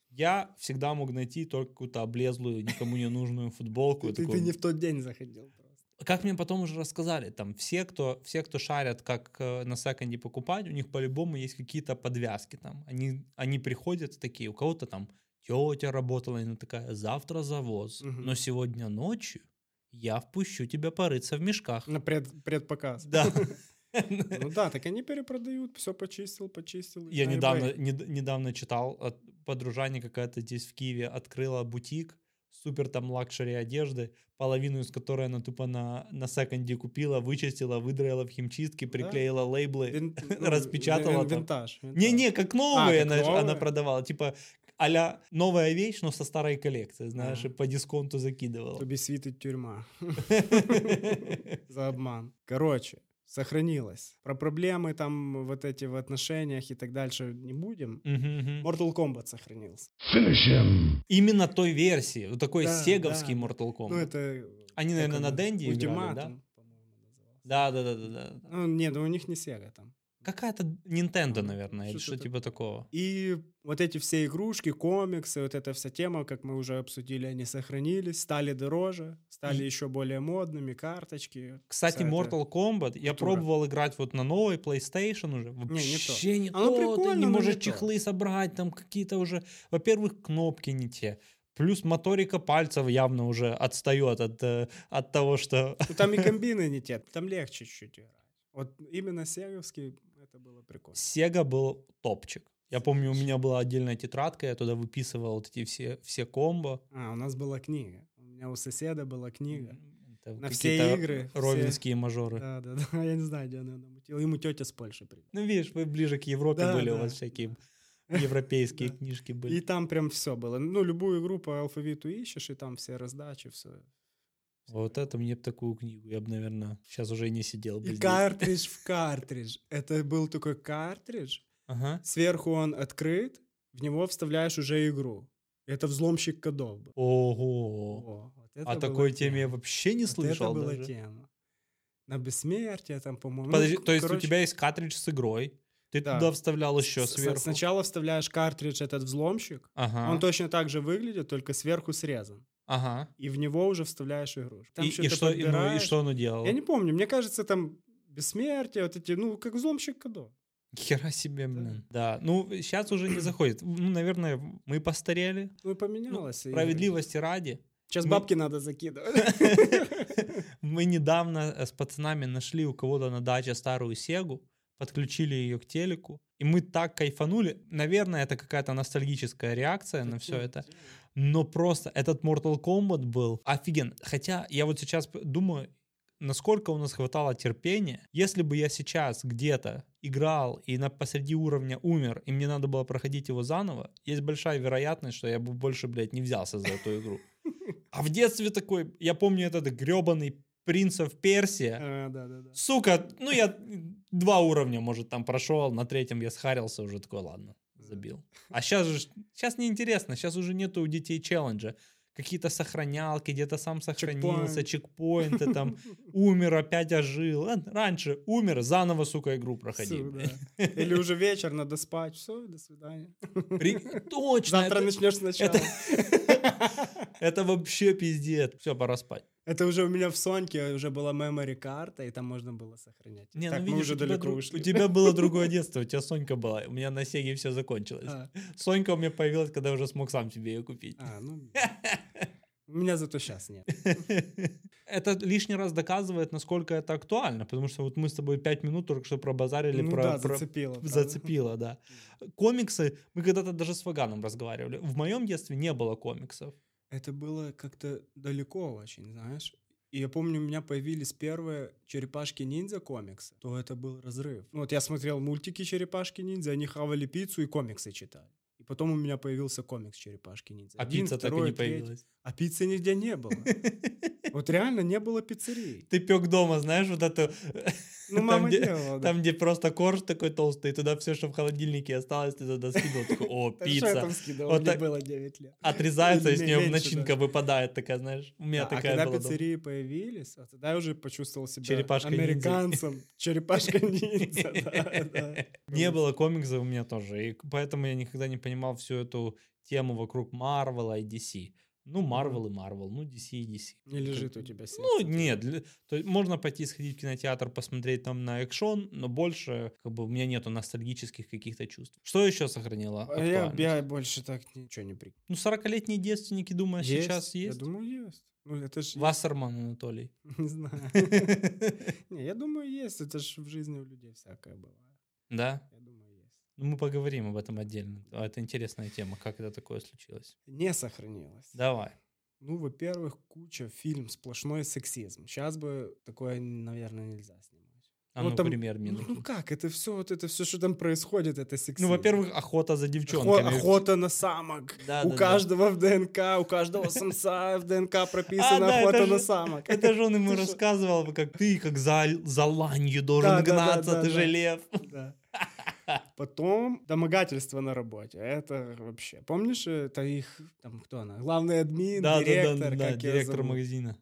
Я всегда мог найти только какую-то облезлую, никому не нужную футболку. Ты, не в тот день заходил. Как мне потом уже рассказали, там все, кто, все, кто шарят, как э, на секонде покупать, у них по-любому есть какие-то подвязки там. Они, они приходят такие, у кого-то там тетя работала, она такая, завтра завоз, Мгм. но сегодня ночью я впущу тебя порыться в мешках. На пред, предпоказ. Да. *laughs* *laughs* Ну да, так они перепродают, все почистил, почистил. Я недавно, недавно читал, подружание какая-то здесь в Киеве открыла бутик, супер там luxury одежды, половину из которой она тупо на, на секонде купила, вычистила, выдраила в химчистке, приклеила лейблы, Вин- *laughs* ну, распечатала вин-. Винтаж. Не-не, как новые А, как она, она продавала. Типа а новая вещь, но со старой коллекции, знаешь, и по дисконту закидывал. Тобі світить тюрма. *laughs* За обман. Короче, сохранилось. Про проблемы там вот эти в отношениях и так дальше не будем. Mortal Kombat сохранился. Именно той версии, вот такой Да, сеговский да. Mortal Kombat. Ну, это... Они, наверное, на Денди играли, да? Да, да, да, да, да. Ну, нет, ну у них не Sega там. Какая-то Nintendo, наверное, или что-то что типа такого. И вот эти все игрушки, комиксы, вот эта вся тема, как мы уже обсудили, они сохранились, стали дороже, стали И- еще более модными, карточки. Кстати, Mortal Kombat я культура. пробовал играть вот на новой PlayStation уже. Вообще не то. Оно ты не можешь не то. чехлы собрать, там какие-то уже, во-первых, кнопки не те. Плюс моторика пальцев явно уже отстает от, э, от того, что... Ну, там и *laughs* комбины не те, там легче чуть-чуть играть. Вот именно сеговский это было прикольно. Sega был топчик. Я помню, у меня была отдельная тетрадка, я туда выписывал вот эти все, все комбо. А, у нас была книга. У меня у соседа была книга. Это На все игры. все- ровенские мажоры. Да, да, да. Я не знаю, где она намутила. Ему тетя с Польши привезла. Ну, видишь, вы ближе к Европе Да, были, у да. вас всякие европейские *laughs* Да. книжки были. И там прям все было. Ну, любую игру по алфавиту ищешь, и там все раздачи, все. Вот это мне бы такую книгу, я бы, наверное, сейчас уже не сидел бы И здесь. картридж в картридж. Это был такой картридж. Ага. Сверху он открыт, в него вставляешь уже игру. Это взломщик кодов был. Ого. О, вот это О была такой тема. теме я вообще не Вот слышал Это была даже. тема. На бессмертие там, по-моему. Подожди, Ну, то есть у тебя есть картридж с игрой, ты да. туда вставлял еще С- сверху. Сначала вставляешь картридж, этот взломщик. Ага. Он точно так же выглядит, только сверху срезан. Ага. И в него уже вставляешь игрушку. Там И- и что-то что- и, ну, и что оно делало? Я не помню. Мне кажется, там бессмертие, вот эти, ну, как взломщик кодов. Хера себе, блин. Да. Ну, сейчас уже не заходит. Ну, наверное, мы постарели. Ну, и поменялось. и- Справедливости ради. Сейчас Мы- бабки надо закидывать. *laughs* Мы недавно э, с пацанами нашли у кого-то на даче старую Сегу, подключили ее к телеку, и мы так кайфанули. Наверное, это какая-то ностальгическая реакция на все это. Но просто этот Mortal Kombat был офиген. Хотя я вот сейчас думаю, насколько у нас хватало терпения, если бы я сейчас где-то играл и на посреди уровня умер, и мне надо было проходить его заново, есть большая вероятность, что я бы больше, блядь, не взялся за эту игру. *laughs* А в детстве такой, я помню этот гребаный Принц of Персия. А, Да, да, да. Сука, ну я два уровня, может, там прошел, на третьем я схарился, уже такой, ладно, забил. А сейчас же, сейчас неинтересно, сейчас уже нету у детей челленджа. Какие-то сохранялки, где-то сам сохранился, чекпоинты, там, умер, опять ожил. Раньше умер, заново, сука, игру проходи. Всё, да. *laughs* Или уже вечер, надо спать. Все, до свидания. При- Точно. Завтра это- начнешь сначала. *laughs* Это вообще пиздец. Все, пора спать. Это уже у меня в Соньке уже была memory карта, и там можно было сохранять. Не, так, ну мы видишь, уже у тебя, далеко друг- ушли. у тебя было другое *laughs* детство, у тебя Сонька была, у меня на Сеге все закончилось. А. Сонька у меня появилась, когда я уже смог сам себе ее купить. А, ну, *laughs* у меня зато сейчас нет. Это лишний раз доказывает, насколько это актуально, потому что вот мы с тобой пять минут только что пробазарили Ну про... да, про- зацепило, правда. Зацепило, да. Комиксы, мы когда-то даже с Ваганом разговаривали. В моем детстве не было комиксов. Это было как-то далеко очень, знаешь. И я помню, у меня появились первые черепашки-ниндзя комиксы, то это был разрыв. Ну, Вот я смотрел мультики черепашки-ниндзя, они хавали пиццу и комиксы читали. И потом у меня появился комикс черепашки-ниндзя. А Один, пицца так и второй, не третий. появилась. А пиццы нигде не было. *laughs* Вот реально не было пиццерии. Ты пек дома, знаешь, вот это... *laughs* Ну, *laughs* мама там, где, делала, да. там, где просто корж такой толстый, и туда все, что в холодильнике осталось, ты туда скидывал. Такой, о, *laughs* что пицца. я там скидывал, Вот мне так было 9 лет. Отрезается, и с нее начинка выпадает такая, знаешь. У меня Да, а такая когда была дома. пиццерии появились, а тогда я уже почувствовал себя американцем. Черепашка-ниндзя. Не было комиксов у меня тоже, и поэтому я никогда не понимал всю эту тему вокруг Марвела и DC. Ну, Марвел и Марвел, ну, DC и DC. Не лежит у тебя сердце. Ну, нет, для- то есть можно пойти сходить в кинотеатр, посмотреть там на экшон, но больше, как бы, у меня нету ностальгических каких-то чувств. Что еще сохранило? А я, я больше так ничего не прикинул. Ну, 40-летние девственники, думаю, сейчас есть? Я думаю, есть. Ну, это ж... Вассерман Анатолий. *laughs* Не знаю. *laughs* Не, я думаю, есть. Это ж в жизни у людей всякое бывает. Да? Ну, мы поговорим об этом отдельно. А, Это интересная тема, как это такое случилось. Не сохранилось. Давай. Ну, во-первых, куча фильм, сплошной сексизм. Сейчас бы такое, наверное, нельзя снимать. А Вот ну, там- пример, Минуки. Ну как, это все, вот это все, что там происходит, это сексизм. Ну, во-первых, охота за Охо- девчонками. охота на самок. Да, у да, да. каждого в ДНК, у каждого самца в ДНК *laughs* прописана А, да, охота это на же- самок. Это же он ему *laughs* рассказывал, как ты, как за, за ланью должен Да, да, да, гнаться, да, ты да. же лев. Да. *laughs* *laughs* Потом домогательство на работе. Это вообще. Помнишь, это их, там, кто она? Главный админ, Да, да, директор, да, да, её директор магазина.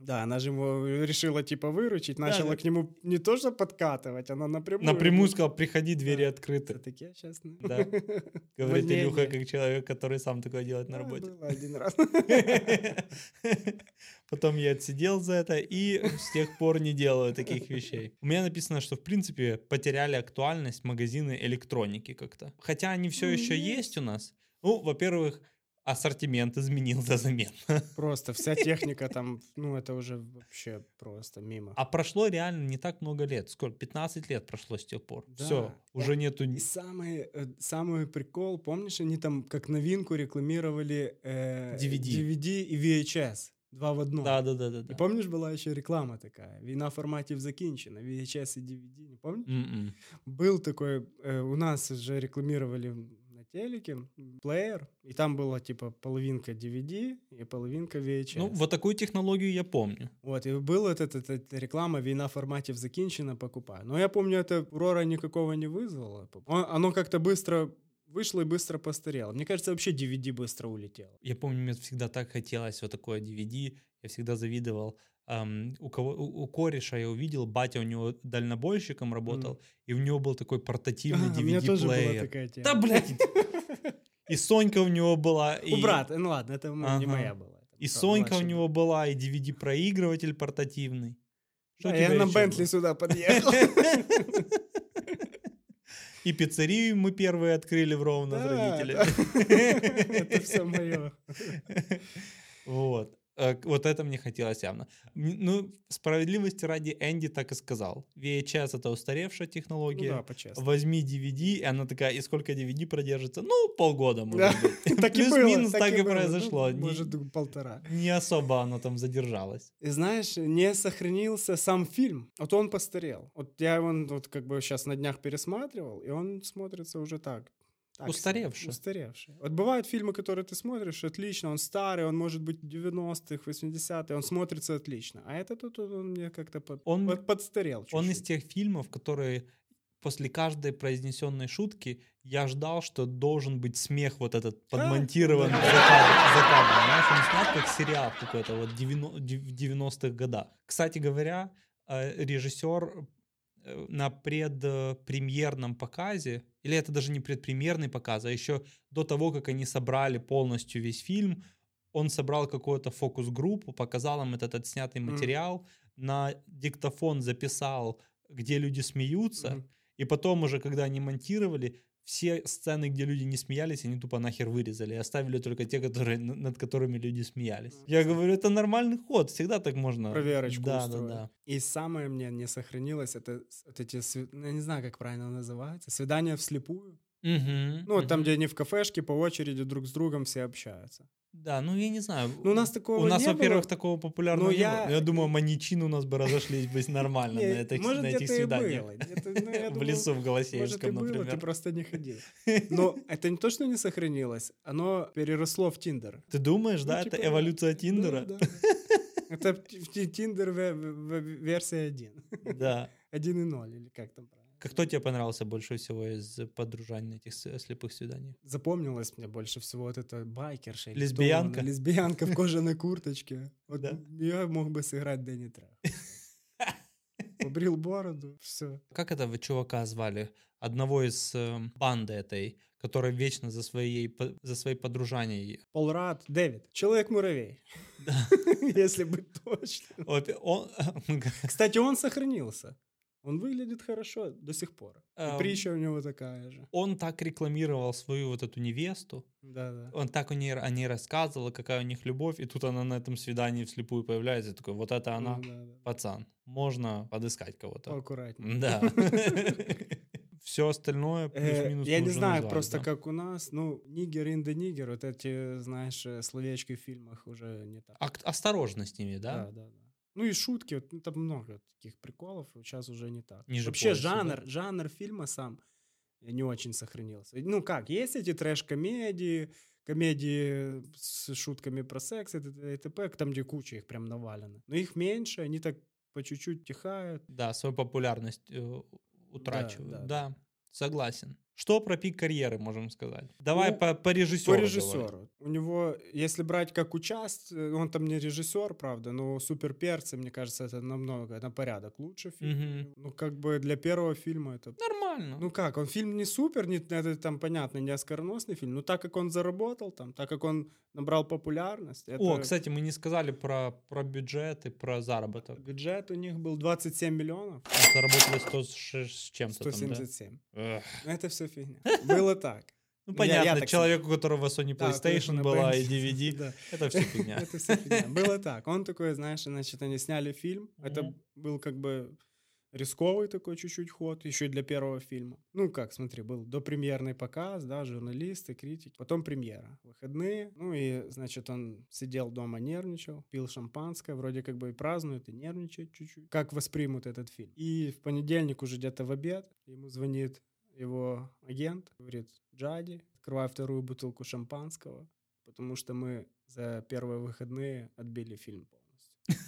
Да, она же его решила типа выручить, Да, начала да. к нему не то что подкатывать, она напрямую. Напрямую сказал, приходи, двери открыты. Такие сейчас. Да. *laughs* Говорит Илюха, как человек, который сам такое делает на работе. Было один раз. *laughs* Потом я отсидел за это и с тех пор не делаю таких вещей. У меня написано, что в принципе потеряли актуальность магазины электроники как-то. Хотя они все еще есть у нас. Ну, во-первых, ассортимент изменился заметно. *laughs* Просто вся техника там, ну это уже вообще просто мимо. А прошло реально не так много лет. Сколько? 15 лет прошло с тех пор. Да. Все, уже нету... И самый, э, самый прикол, помнишь, они там как новинку рекламировали э, DVD. DVD и VHS. Два в одном. Да, да, да, да. И помнишь, была еще реклама такая? Війна форматів закінчена, VHS и DVD, не помнишь? М-м. Был такой, э, у нас же рекламировали на телеке плеер, и там была типа половинка DVD и половинка VHS. Ну, вот такую технологию я помню. Вот, и была эта, эта- эта реклама «Війна форматів закінчена, покупай». Но я помню, это урора никакого не вызвало. Он- Оно как-то быстро вышло и быстро постарело. Мне кажется, вообще DVD быстро улетело. Я помню, мне всегда так хотелось вот такое DVD. Я всегда завидовал. Ам, у, кого, у, у кореша я увидел, батя у него дальнобойщиком работал, и у него был такой портативный А, у меня тоже была DVD-плеер. такая тема. Да, блядь! И Сонька у него была. И... У брата, ну ладно, это м- не моя была. И Сонька у него была, и DVD-проигрыватель портативный. Что у я на Бентли сюда подъехал. *laughs* И пиццерию мы первые открыли в Ровно Да, родителями. да. *laughs* Это все *laughs* мое. Вот. Э, Вот это мне хотелось явно. Ну, справедливости ради, Энди так и сказал. VHS — это устаревшая технология. Ну да, по-честному. Возьми DVD, и она такая, и сколько DVD продержится? Ну, полгода, может Да, быть. *laughs* так и было. Плюс-минус так и произошло. Ну, Не- Может, полтора. Не особо оно там задержалось. И знаешь, не сохранился сам фильм. Вот он постарел. Вот я его вот как бы сейчас на днях пересматривал, и он смотрится уже так. Так Устаревший. Устаревший. Вот бывают фильмы, которые ты смотришь, отлично, он старый, он может быть 90-х, 80-х, он смотрится отлично. А это тут он мне как-то под, Он- под- подстарел чуть-чуть. Он из тех фильмов, которые после каждой произнесенной шутки я ждал, что должен быть смех вот этот подмонтирован за кадром. Знаешь, он снят как сериал какой-то вот в 90-х годах. Кстати говоря, э, режиссер э, на предпремьерном показе, или это даже не предпремьерный показ, а еще до того, как они собрали полностью весь фильм, он собрал какую-то фокус-группу, показал им этот отснятый материал, на диктофон записал, где люди смеются, Мгм. и потом уже, когда они монтировали, все сцены, где люди не смеялись, они тупо нахер вырезали и оставили только те, которые, над которыми люди смеялись. Я говорю, это нормальный ход, всегда так можно. проверочку да, да, устроить. да. И самое мне не сохранилось, это вот эти, ну, я не знаю, как правильно называется, свидания вслепую. Мгм, Ну, вот там, где они в кафешке по очереди друг с другом все общаются. Да, ну я не знаю. Ну, у нас такого У нас, во-первых, такого популярного Ну, не я- было. Я думаю, маньчин у нас бы *laughs* разошлись бы нормально на этих, может, на этих свиданиях. ну, *laughs* В лесу в Голосеевском, было, ты например. просто не ходил. *laughs* Но это не то, что не сохранилось, оно переросло в Тиндер. Ты думаешь, да, Ну, это типа, да. эволюция Тиндера? Да, да, да. Это Тиндер ве- ве- версия 1. Да. 1.0 или как там правильно. Как кто тебе понравился больше всего из подружаний на этих слепых свиданиях? Запомнилось мне больше всего вот это байкерша. Лесбиянка? Лесбиянка в кожаной курточке. Вот Да. я мог бы сыграть Дэнни Трах. *laughs* Побрил бороду, все. Как этого чувака звали? Одного из э, банды этой, который вечно за своей, по- за своей подружаней. Пол Рад, Дэвид. Человек-муравей. *laughs* Если быть точным. Он- *laughs* Кстати, он сохранился. Он выглядит хорошо до сих пор. И Эм. притча у него такая же. Он так рекламировал свою вот эту невесту. Да-да. Он так о ней, о ней рассказывал, какая у них любовь, и тут она на этом свидании вслепую появляется, такой, вот это она, Ну, да, да. пацан, можно подыскать кого-то. Поаккуратнее. Да. *laughs* Все остальное Э, плюс-минус Я не знаю, просто да. как у нас, ну, нигер the нигер, вот эти, знаешь, э, словечки в фильмах уже не так. Ак- осторожно с ними, да? Да, да, да. Ну и шутки, вот, ну, там много таких приколов, сейчас уже не так. Ниже Вообще пояса, жанр, жанр фильма сам не очень сохранился. Ну как, есть эти трэш-комедии, комедии с шутками про секс и и т.п., там, где куча их прям навалено. Но их меньше, они так по чуть-чуть тихают. Да, свою популярность э, утрачивают. да, Да, согласен. Что про пик карьеры можем сказать? Давай Ну, по, по режиссеру. По режиссеру. У него, если брать как участ, он там не режиссер, правда, но супер перцы, мне кажется, это намного, на порядок лучше фильм. Мгм. Ну, как бы для первого фильма это... Нормально. Ну как, он фильм не супер, не, это там, понятно, не оскароносный фильм, но так как он заработал там, так как он набрал популярность... Это... О, кстати, мы не сказали про, про бюджет и про заработок. Бюджет у них был 27 миллионов. А заработали 100 с, чем-то там, да? 177. Эх. Это все фигня. Было так. Ну, Я- я понятно, так человек, у которого Sony Да, PlayStation конечно, была и. DVD, Да. это все фигня. Это все фигня. *laughs* Было так. Он такой, знаешь, значит, они сняли фильм. Это был как бы рисковый такой чуть-чуть ход, еще и для первого фильма. Ну, как, смотри, был допремьерный показ, да, журналисты, критики, потом премьера, выходные. Ну и, значит, он сидел дома, нервничал, пил шампанское, вроде как бы и празднует, и нервничает чуть-чуть. Как воспримут этот фильм. И в понедельник уже где-то в обед ему звонит его агент, говорит, Джади, открывай вторую бутылку шампанского, потому что мы за первые выходные отбили фильм полностью. *laughs*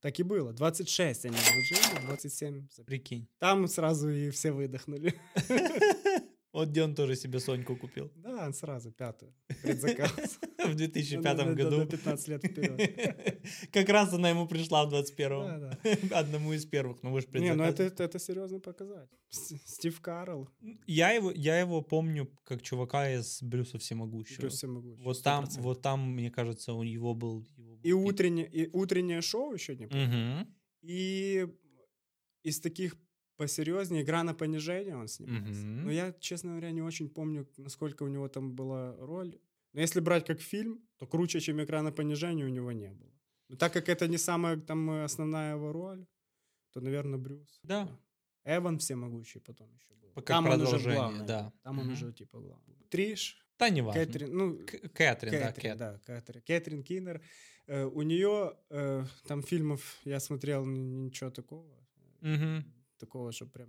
Так и было. 26 они вложили, 27. за- Прикинь. Там сразу и все выдохнули. *laughs* *laughs* Вот где он тоже себе Соньку купил. Да, он сразу пятую. Предзаказ. В 2005 Да, да, да, году. На 15 лет вперед. *laughs* Как раз она ему пришла в 21-м. Да, *laughs* Одному из первых, ну вы же Не, ну это, серьезно показать. Стив Карл. Я его, я его помню как чувака из Брюса Всемогущего. Брюс Всемогущий, Вот там, 100%. вот там, мне кажется, у него был... И утреннее, и утреннее шоу еще не помню. И из таких посерьезнее игра на понижение он снимался. Мгм. Но я, честно говоря, не очень помню, насколько у него там была роль. Но если брать как фильм, то круче, чем игра на понижение, у него не было. Но так как это не самая там э, основная его роль, то, наверное, Брюс. Да. Эван всемогущий потом еще был. Как там он уже главный. да. Там он Мгм. уже типа главный. Триш. Да, не важно. Кэтрин, ну, К- Кэтрин, да, Кэтрин, Кэт. да, Кэтрин. Кэтрин Киннер. Э, у нее э, там фильмов я смотрел ничего такого. Мгм. Такого, что прям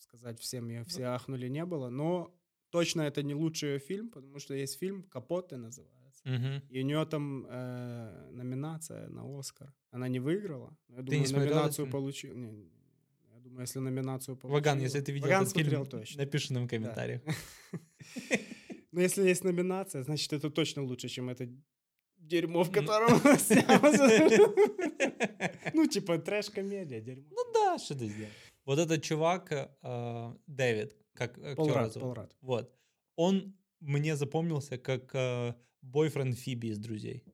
сказать всем я все ахнули не было. Но точно это не лучший ее фильм, потому что есть фильм «Капоты» называется. Мгм. И у нее там э, номинация на Оскар. Она не выиграла. Я Ты думаю, не номинацию фильм? получила. Не, не, я думаю, если номинацию получила... Ваган, если ты видел Ваган этот фильм, смотрел точно. напиши нам в комментариях. *laughs* Но если есть номинация, значит, это точно лучше, чем это дерьмо, в котором. *laughs* Ну, типа трэш-комедия, дерьмо. Ну да, что ты сделал. Вот этот чувак, э, Дэвид, как актера Пол Рад. Пол Рад. Вот. Он мне запомнился как э, бойфренд Фиби из «Друзей».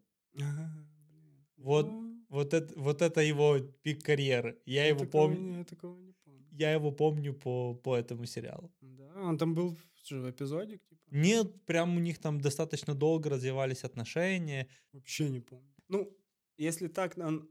Вот, вот, это, вот это его пик карьеры. Я, Я его помню. я такого не помню. Я его помню по, по этому сериалу. Да, он там был в эпизодик, типа? Нет, прям у них там достаточно долго развивались отношения. Вообще не помню. Ну, если так, он,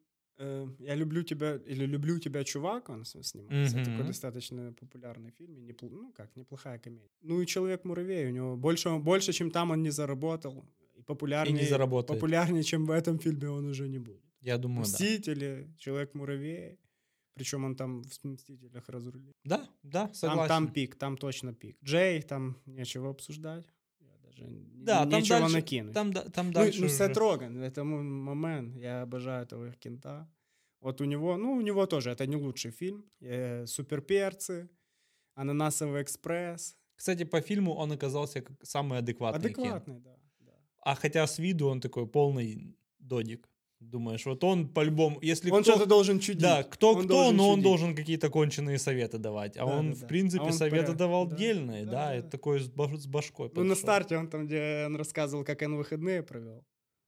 я люблю тебя, или люблю тебя, чувак, он снимался. Мгм. Такой достаточно популярный фильм, и непл- ну как, неплохая комедия. Ну и Человек-муравей, у него больше, больше, чем там он не заработал. И популярнее, заработает. популярнее, чем в этом фильме он уже не будет. Я думаю, да. Мстители, Человек-муравей. Причем он там в Мстителях разрулил. Да, да, Там, согласен. там пик, там точно пик. Джей, там нечего обсуждать. Н- Да, там нечего дальше- накинуть. там там Ну, дальше Ну, Сет Роган, это момент. Я обожаю этого кента. Вот у него, ну, у него тоже, это не лучший фильм. Э, Суперперцы, Ананасовый экспресс. Кстати, по фильму он оказался как самый адекватный. Адекватный, да. А хотя с виду он такой полный додик. Думаешь, вот он по-любому, если Он кто- что-то должен чудить. Да, кто Он кто, должен но он чудить. должен какие-то конченые советы давать. А Да, он, да, в да. принципе, А он советы порядок, давал да. дельные, да, это такой с, баш- с башкой. Ну, на подошел. старте он там, где он рассказывал, как он выходные провел.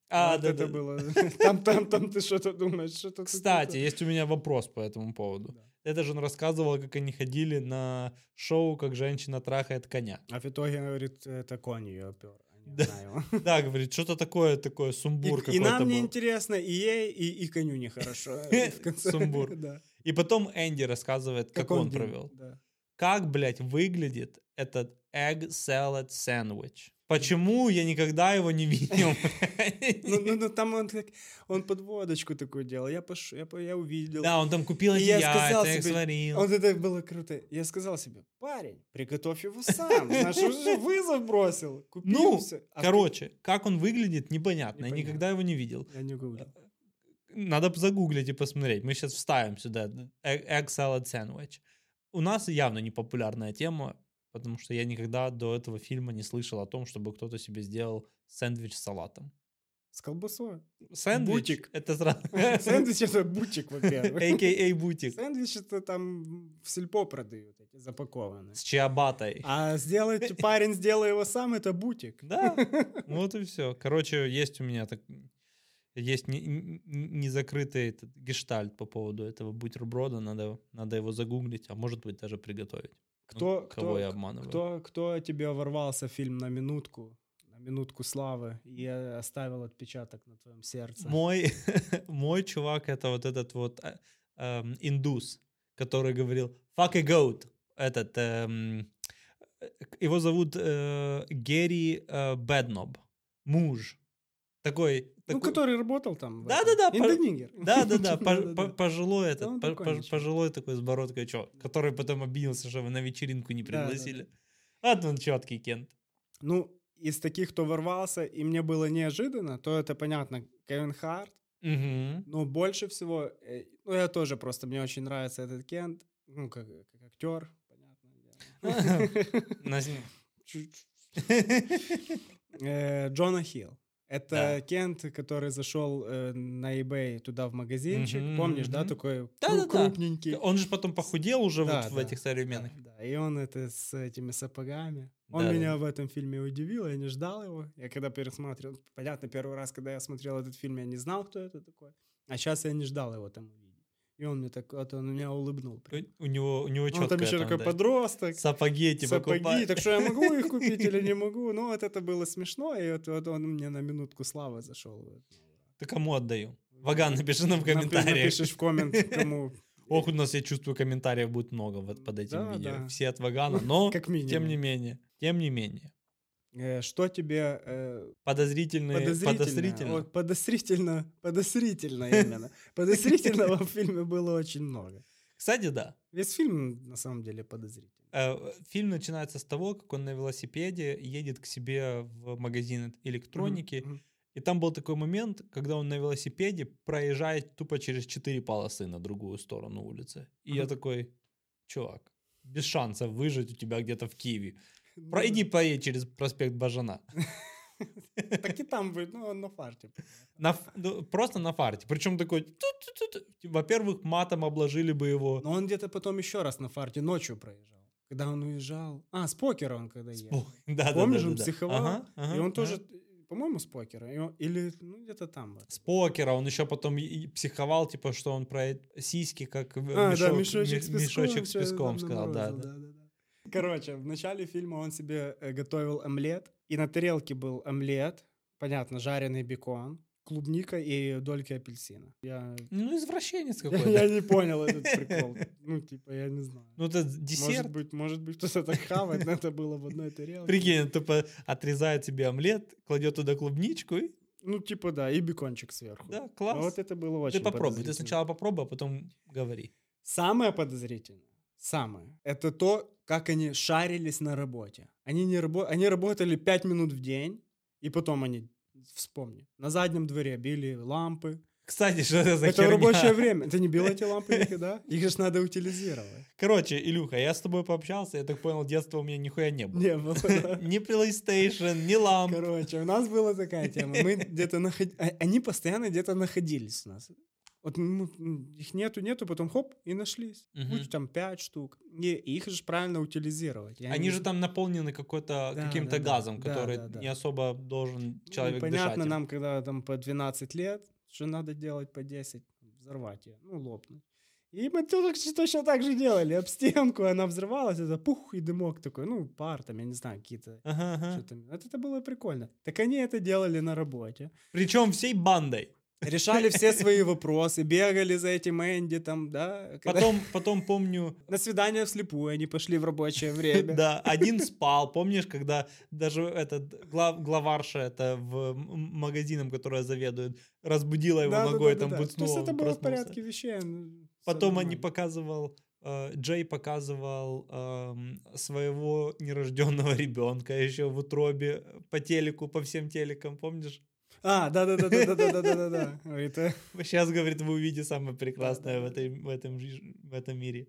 А, Вот да, это да. было. *laughs* Там, там, там ты что-то думаешь, что-то... Кстати, есть у меня вопрос по этому поводу. Это же он рассказывал, как они ходили на шоу, как женщина трахает коня. А в итоге, говорит, это конь ее опер. Не Да. его. *laughs* Да, говорит, что-то такое, такое, сумбур И, и какой-то нам был. неинтересно, и ей, и, и коню нехорошо. *laughs* Сумбур. И потом Энди рассказывает, как, он, провел. Как, блядь, выглядит этот egg salad sandwich. Почему я никогда его не видел? *laughs* Ну, ну, ну, там он, так, он подводочку такую делал. Я, пош... я, я увидел. Да, он там купил эти я сказал себе, сварил. Вот это было круто. Я сказал себе, парень, приготовь его сам. Знаешь, он же вызов бросил. Купил Ну. А короче, как он выглядит, непонятно. Я Непонятно. никогда его не видел. Я не гуглил. Надо загуглить и посмотреть. Мы сейчас вставим сюда э- egg salad sandwich. У нас явно не популярная тема, потому что я никогда до этого фильма не слышал о том, чтобы кто-то себе сделал сэндвич с салатом. С колбасой. Сэндвич Бутик. это сразу... *laughs* Сэндвич *laughs* это бутик, во-первых. A.K.A. бутик. Сэндвич это там в сельпо продают, эти запакованные. С чиабатой. А сделать, *laughs* парень сделай его сам, это бутик. Да, вот и все. Короче, есть у меня так... Есть не- не- незакрытый этот гештальт по поводу этого бутерброда. Надо, надо его загуглить, а может быть даже приготовить. Кто, Ну, кто, кого я обманываю? Кто, кто тебе ворвался в фильм на минутку, на минутку славы и оставил отпечаток на твоем сердце? Мой, *laughs* мой чувак это вот этот вот э, эм, индус, который говорил «fuck a goat». Этот, э, его зовут э, Герри э, Бедноб. Муж. Такой... Ну, такой- который работал там. Да-да-да. этом. по- Индонигер. По- *laughs* Да-да-да. *laughs* по- Пожилой Да этот, пожилой такой с бородкой чувак, который потом обиделся, что его на вечеринку не пригласили. А он четкий Кент. Ну, из таких, кто ворвался, и мне было неожиданно, то это, понятно, Кевин Харт. Но больше всего, э, ну, я тоже просто, мне очень нравится этот Кент, ну, как, как актер, понятно. *laughs* Э, Джона Хилл. Это Да. Кент, который зашел э, на eBay туда в магазинчик. Мгм, Помнишь, да, мгм. такой кру- Да-да-да. крупненький. Он же потом похудел уже Да, вот в да, этих современных. Да, и он это с этими сапогами. Он Да, да. меня в этом фильме удивил, я не ждал его. Я когда пересматривал, понятно, первый раз, когда я смотрел этот фильм, я не знал, кто это такой. А сейчас я не ждал его там увидеть. И он мне так, вот он меня улыбнул. прям. У него, у него Он четко там еще такой подросток. Сапоги эти Сапоги, так что я могу их *laughs* купить или не могу? Ну, вот это было смешно, и вот, вот он мне на минутку славы зашел. Ты кому отдаю? Ваган, напиши нам в комментариях. напишешь в коммент, кому. Ох, у нас, я чувствую, комментариев будет много вот под этим Да, видео. да. Все от Вагана, но Как минимум. тем не менее, тем не менее. Э, Что тебе э, подозрительно, подозрительно. вот подозрительно, *laughs* подозрительно *laughs* именно. Подозрительного в фильме было очень много. Кстати, да. Весь фильм на самом деле подозрительный. Э, Фильм начинается с того, как он на велосипеде едет к себе в магазин электроники. И там был такой момент, когда он на велосипеде проезжает тупо через четыре полосы на другую сторону улицы. И я такой, чувак, без шансов выжить у тебя где-то в Киеве. Ну Пройди, поедь через проспект Бажана. *laughs* Так и там вы, ну, на фарте. На, ну, просто на фарте. Причем такой... Во-первых, матом обложили бы его. Но он где-то потом еще раз на фарте ночью проезжал. Когда он уезжал. А, с покера он когда ехал. *laughs* Да, да, Помнишь, да, он да, да. психовал? Ага, ага, и он ага. тоже, по-моему, с покера. Или, ну, где-то там. С покера он еще потом и- психовал, типа, что он про сиськи как А, мешок, да, мешочек с ме- песком. мешочек с песком сказал, да, наморозил, да. Короче, в начале фильма он себе э, готовил омлет, и на тарелке был омлет, понятно, жареный бекон, клубника и дольки апельсина. Я, Ну, извращенец *laughs* какой-то. я не понял этот прикол. Ну, типа, я не знаю. Ну, это Может десерт. быть, может быть, кто-то так хавает, но это было в одной тарелке. Прикинь, тупо отрезает себе омлет, кладет туда клубничку и... Ну, типа, да, и бекончик сверху. Да, класс. А Вот это было очень Ты попробуй, ты сначала попробуй, а потом говори. Самое подозрительное, самое, это то, как они шарились на работе. Они, не рабо... они работали 5 минут в день, и потом они, вспомни, на заднем дворе били лампы. Кстати, что это за Это херня? рабочее время. Ты не *laughs* бил эти лампы никогда? Их же надо утилизировать. Короче, Илюха, я с тобой пообщался, я так понял, детства у меня нихуя не было. Не было, да. *laughs* Ни PlayStation, ни ламп. Короче, у нас была такая тема. Мы где-то находились... Они постоянно где-то находились у нас. Вот ну, их нету, нету, потом хоп, и нашлись. Мгм. Будь там пять штук. И их же правильно утилизировать. Я Они не же там наполнены какой-то, Да, каким-то да, да. газом, Да, который да, да. не особо должен человек Ну, понятно дышать. им. нам, когда там по 12 лет, что надо делать по 10, взорвать ее, ну, лопнуть. И мы точно так же делали. Об стенку она взрывалась, это пух, и дымок такой, ну, пар там, я не знаю, какие-то... Ага, ага. что там. Вот это было прикольно. Так они это делали на работе. Причем всей бандой. Решали все свои вопросы, бегали за этим Энди там, да. когда- Потом, потом помню, На свидание вслепую они пошли в рабочее время. да, один спал. Помнишь, когда даже этот глав, главарша это в магазином, которая заведует, разбудила его Да, да, ногой, да, там да, да. То есть это было в проснулся. порядке вещей. ну, Потом они показывал, э, Джей показывал эм, своего нерожденного ребенка еще в утробе по телеку, по всем телекам, помнишь? А, да-да-да-да-да-да-да-да. Это... *laughs* Сейчас, говорит, вы увидите самое прекрасное в, этой, в, этом, в этом мире.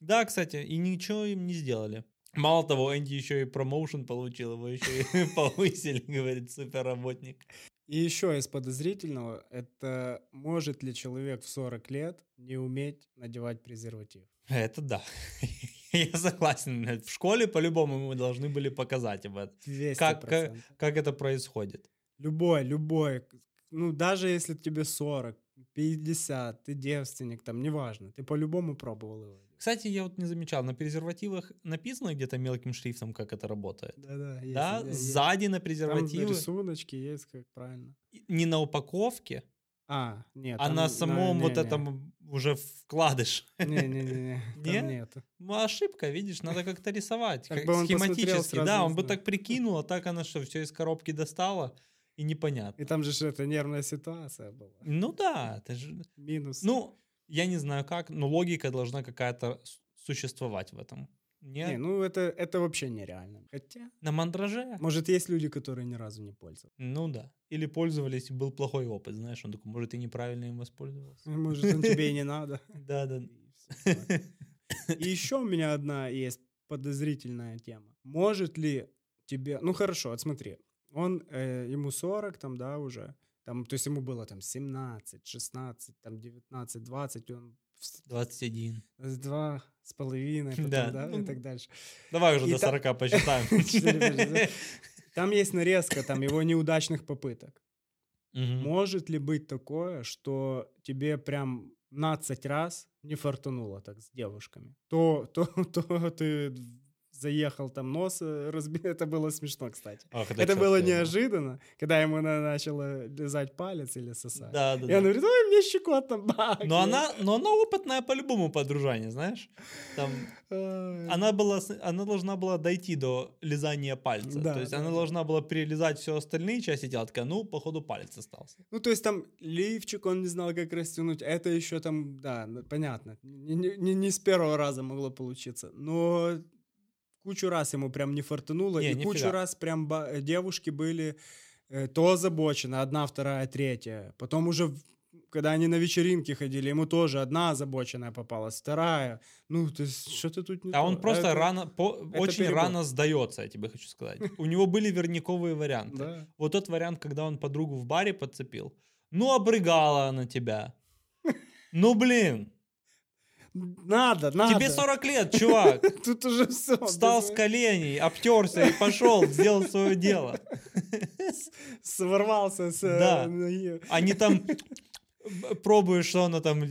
Да, кстати, и ничего им не сделали. Мало того, Энди еще и промоушен получил, его еще и *laughs* повысили, говорит, суперработник. И еще из подозрительного, это может ли человек в 40 лет не уметь надевать презерватив? Это да. *laughs* Я согласен. В школе по-любому мы должны были показать об этом. 200%. Как, как, как это происходит. Любой, любой. Ну, даже если тебе 40, 50, ты девственник, там, неважно. Ты по-любому пробовал его. Кстати, я вот не замечал, на презервативах написано где-то мелким шрифтом, как это работает. Да-да, есть, Да, есть. сзади на Там презервативы, рисуночки есть, как правильно. не на упаковке, А, нет. а там- на самом не, вот не. этом уже вкладыш. Не-не-не, *laughs* там Нет? Ну, ошибка, видишь, надо как-то рисовать. Как как бы схематически. Да, он бы так прикинул, а так она что, все из коробки достала, и непонятно. И там же это нервная ситуация была. Ну да, это же... Минус. Ну, я не знаю как, но логика должна какая-то существовать в этом. Не, Не, ну это, это вообще нереально. Хотя, на мандраже? может, есть люди, которые ни разу не пользовались. Ну да. Или пользовались, был плохой опыт, знаешь, он такой, может, и неправильно им воспользовался. Может, он тебе и не надо. *laughs* Да, да. И еще у меня одна есть подозрительная тема. Может ли тебе... Ну хорошо, вот смотри. Он, э, ему 40 там, да, уже. Там, то есть ему было там 17, 16, там 19, 20, он 21. с два с половиной, *laughs* потом, Да. да, Ну, и так дальше. Давай уже И до та- 40 *laughs* посчитаем. *laughs* Там есть нарезка там его неудачных попыток. Может ли быть такое, что тебе прям 15 раз не фартануло так с девушками? То, то, то ты заехал там нос, э, разбил. *laughs* Это было смешно, кстати. Ах, это чётко, было да. неожиданно, когда ему на- начало лизать палец или сосать. Да, да, И да. он говорит, ой, мне щекотно. *laughs* бак». Но она, но она опытная по-любому подружане, знаешь? Там, она, была, она должна была дойти до лизания пальца. Да, То есть да, она да. должна была перелизать все остальные части тела. Такая, ну, походу, палец остался. Ну, то есть там лифчик он не знал, как растянуть. Это еще там, да, ну, понятно. Не- не- не с первого раза могло получиться. Но кучу раз ему прям не фартануло. Не, и нифига. кучу раз прям э, девушки были э, то озабочены, одна, вторая, третья. Потом уже, когда они на вечеринки ходили, ему тоже одна озабоченная попалась, вторая. Ну, то есть что-то тут не А то. он просто Это- рано, по- это очень перебор. рано сдается, я тебе хочу сказать. *laughs* У него были верниковые варианты. Да. Вот тот вариант, когда он подругу в баре подцепил. Ну, обрыгала она тебя. *laughs* Ну, блин. Надо, надо. Тебе 40 лет, чувак. *laughs* Тут уже все. Встал с коленей, обтерся и пошел, сделал свое дело. *laughs* Сворвался с э, Да. ноги. А там пробуешь, что она там,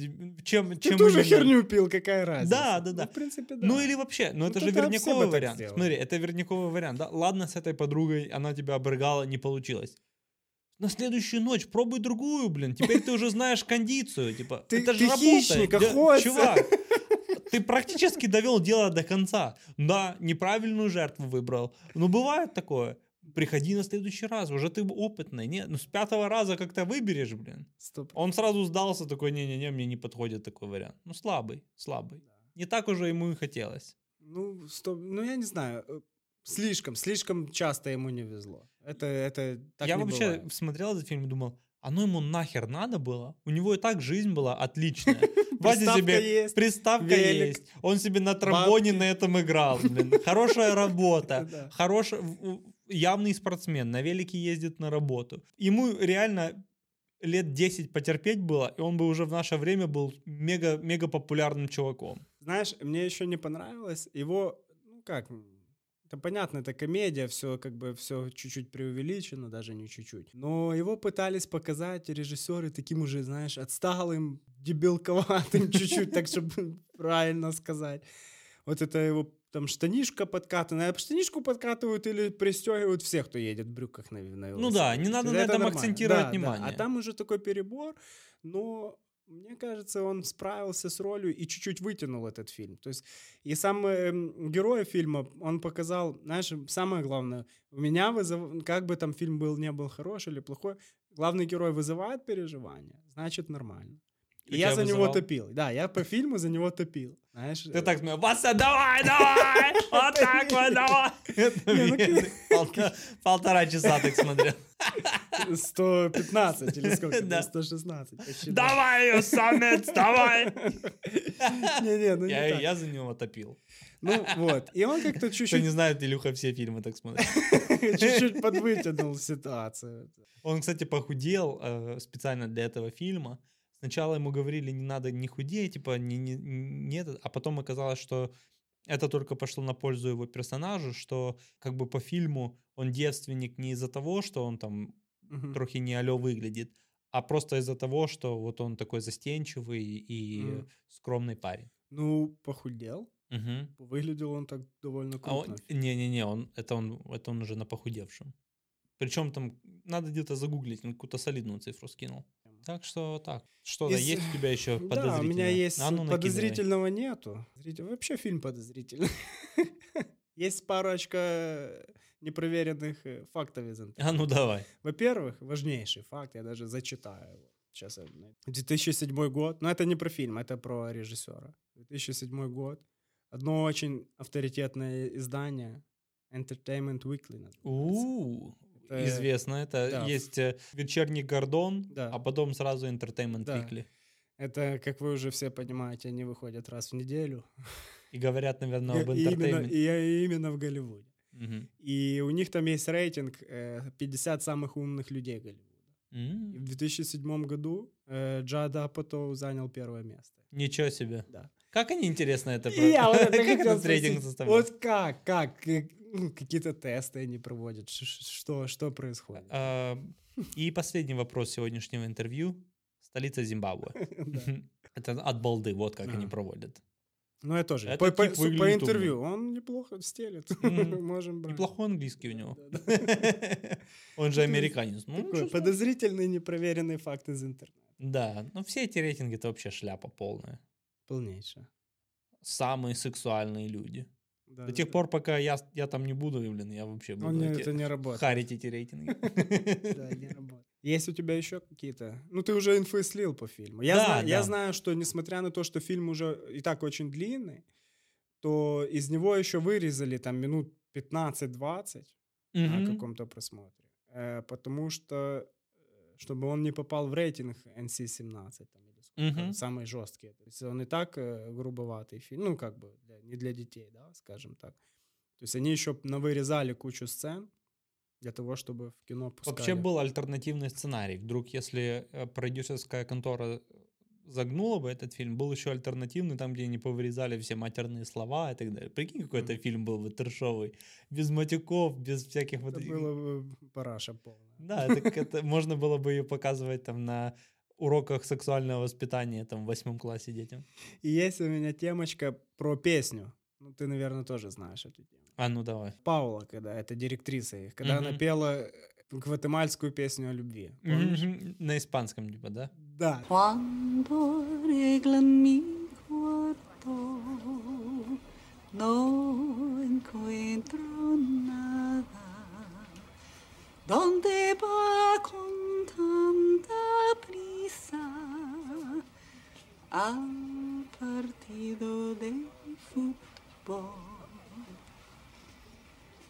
чем, Ты чем тоже именно- херню пил, какая разница? Да, да, да. Ну, в принципе, да. Ну или вообще, ну это же это верниковый так вариант. Смотри, это верниковый вариант, да? Ладно, с этой подругой она тебя обрыгала, не получилось. На следующую ночь пробуй другую, блин. Теперь ты уже знаешь кондицию. Типа, Ты- это же Да, охотник. Чувак, *laughs* ты практически довел дело до конца. Да, неправильную жертву выбрал. Ну, бывает такое. Приходи на следующий раз, уже ты опытный. Нет, ну с пятого раза как-то выберешь, блин. Стоп. Он сразу сдался, такой, не-не-не, мне не подходит такой вариант. Ну, слабый, слабый. Не так уже ему и хотелось. Ну, стоп. Ну, я не знаю. э, Слишком, слишком часто ему не везло. Это, это так Я вообще бывает. смотрел этот фильм и думал, оно ему нахер надо было? У него и так жизнь была отличная. *laughs* *laughs* Приставка себе есть, приставка велик, есть, он себе на тромбоне на этом играл, блин. *laughs* Хорошая работа, хороший, явный спортсмен, на велике ездит на работу. Ему реально лет 10 потерпеть было, и он бы уже в наше время был мега, мега популярным чуваком. Знаешь, мне еще не понравилось его, ну как, это понятно, это комедия, все как бы все чуть-чуть преувеличено, даже не чуть-чуть. Но его пытались показать режиссеры таким уже, знаешь, отсталым, дебилковатым *laughs* чуть-чуть, так чтобы *laughs* правильно сказать. вот это его там штанишка подкатанная. А Штанишку подкатывают или пристегивают все, кто едет в брюках на, на Ну да, не надо Это на этом нормально. акцентировать Да, да. внимание. А там уже такой перебор, но мне кажется, он справился с ролью и чуть-чуть вытянул этот фильм. То есть и сам эм, герой фильма, он показал, знаешь, самое главное, у меня вызыв... как бы там фильм был, не был хороший или плохой, главный герой вызывает переживания, значит нормально. И У я за него топил. Да, я по фильму за него топил. Знаешь, Ты так смеялся, Вася, давай, давай, *laughs* вот так вот, давай. ну, Полтора- часа так смотрел. 115 или сколько? *laughs* Да. 116. почти, да. Давай ее, самец, давай. *laughs* Не-не, ну не Я за него топил. Ну вот, и он как-то Кто чуть-чуть не знает, Илюха все фильмы так смотрит. чуть-чуть подвытянул ситуацию. Он, кстати, похудел э, специально для этого фильма. Сначала ему говорили, не надо не худеть, типа, не, не, не это, а потом оказалось, что это только пошло на пользу его персонажу, что как бы по фильму он девственник не из-за того, что он там Мгм. трохи не алё выглядит, а просто из-за того, что вот он такой застенчивый и Мгм. скромный парень. Ну, похудел. Мгм. Выглядел он так довольно А он- крупно. Не-не-не, он, это, он, это он уже на похудевшем. Причем там надо где-то загуглить, он какую-то солидную цифру скинул. Так что так. Что, да, Из- есть у тебя еще *laughs* Да, у меня есть А ну, подозрительного нету. Вообще фильм подозрительный. *laughs* Есть парочка непроверенных э, фактов из интернета. А ну давай. Во-первых, важнейший факт, я даже зачитаю его. Сейчас я... най- 2007 год, но это не про фильм, это про режиссера. 2007 год. Одно очень авторитетное издание Entertainment Weekly. У Это- известно, это да. есть э, вечерний Гордон, Да. а потом сразу Entertainment Да. Weekly. Это, как вы уже все понимаете, они выходят раз в неделю. И говорят, наверное, об И именно, Entertainment. и именно в Голливуде. И у них там есть рейтинг э, 50 самых умных людей Голливуда. И в 2007 году э, Джад Апатоу занял первое место. Ничего себе. Да. Как они, интересно, это... И я вот *laughs* это как этот рейтинг спросить. составляют? Вот как, как, э, *laughs* какие-то тесты они проводят, что, что происходит? А, И последний вопрос сегодняшнего интервью. Столица Зимбабве. *laughs* *laughs* Это от балды, вот как они проводят. Ну, я тоже. По, интервью он неплохо стелит. Мгм. Можем брать. Неплохой английский у него. Он же американец. Ну, подозрительный непроверенный факт из интернета. Да, но все эти рейтинги это вообще шляпа полная. Полнейшее. Самые сексуальные люди. Да, До тех да. пор, пока я, я там не буду, блин, я вообще буду не- это не работает. харить эти рейтинги. *laughs* Да, не работает. Есть у тебя еще какие-то? Ну, ты уже инфы слил по фильму. Я, Да, знаю, я знаю, что несмотря на то, что фильм уже и так очень длинный, то из него еще вырезали там минут 15-20 на каком-то просмотре. Э, потому что, э, чтобы он не попал в рейтинг NC-17, там, Мгм. самый жесткий. То есть он и так э, грубоватый фильм, ну, как бы для- не для детей, да, скажем так. То есть они еще навырезали кучу сцен для того, чтобы в кино пускали. Вообще был альтернативный сценарий. Вдруг, если э, продюсерская контора загнула бы этот фильм, был еще альтернативный, там, где они повырезали все матерные слова и так далее. Прикинь, какой это фильм был бы трешовый. Без матюков, без всяких вот Это этих- было бы параша полная. Да, это можно было бы ее показывать там на уроках сексуального воспитания там в восьмом классе детям. И есть у меня темочка про песню. Ну, ты, наверное, тоже знаешь эту тему. А ну давай. Паула, когда это директриса их, когда она Мгм. пела э, гватемальскую песню о любви. Мгм. На испанском, типа, да? Да. ¿Dónde va con tanta prisa al partido de fútbol?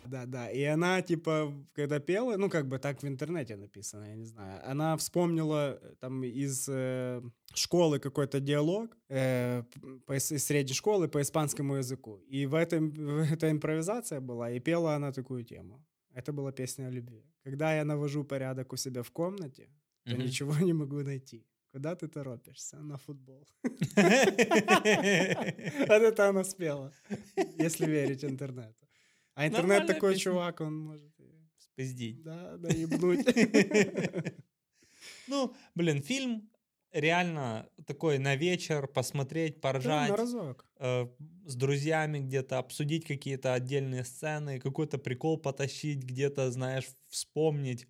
Да, да. И она, типа, когда пела, ну, как бы так в интернете написано, я не знаю, она вспомнила э, там из э, школы какой-то диалог, э, по, из средней школы по испанскому языку. И в этом эта импровизация была, и пела она такую тему. Это была песня о любви. Когда я навожу порядок у себя в комнате, то Мгм. ничего *laughs* не могу найти. Куда ты торопишься? На футбол. *laughs* Вот это она спела, если верить интернету. А интернет такой чувак, он может... Спиздить. Да, наебнуть. *laughs* Ну, блин, фильм реально такой на вечер посмотреть, поржать. на разок. э, с друзьями где-то обсудить какие-то отдельные сцены, какой-то прикол потащить, где-то, знаешь, вспомнить.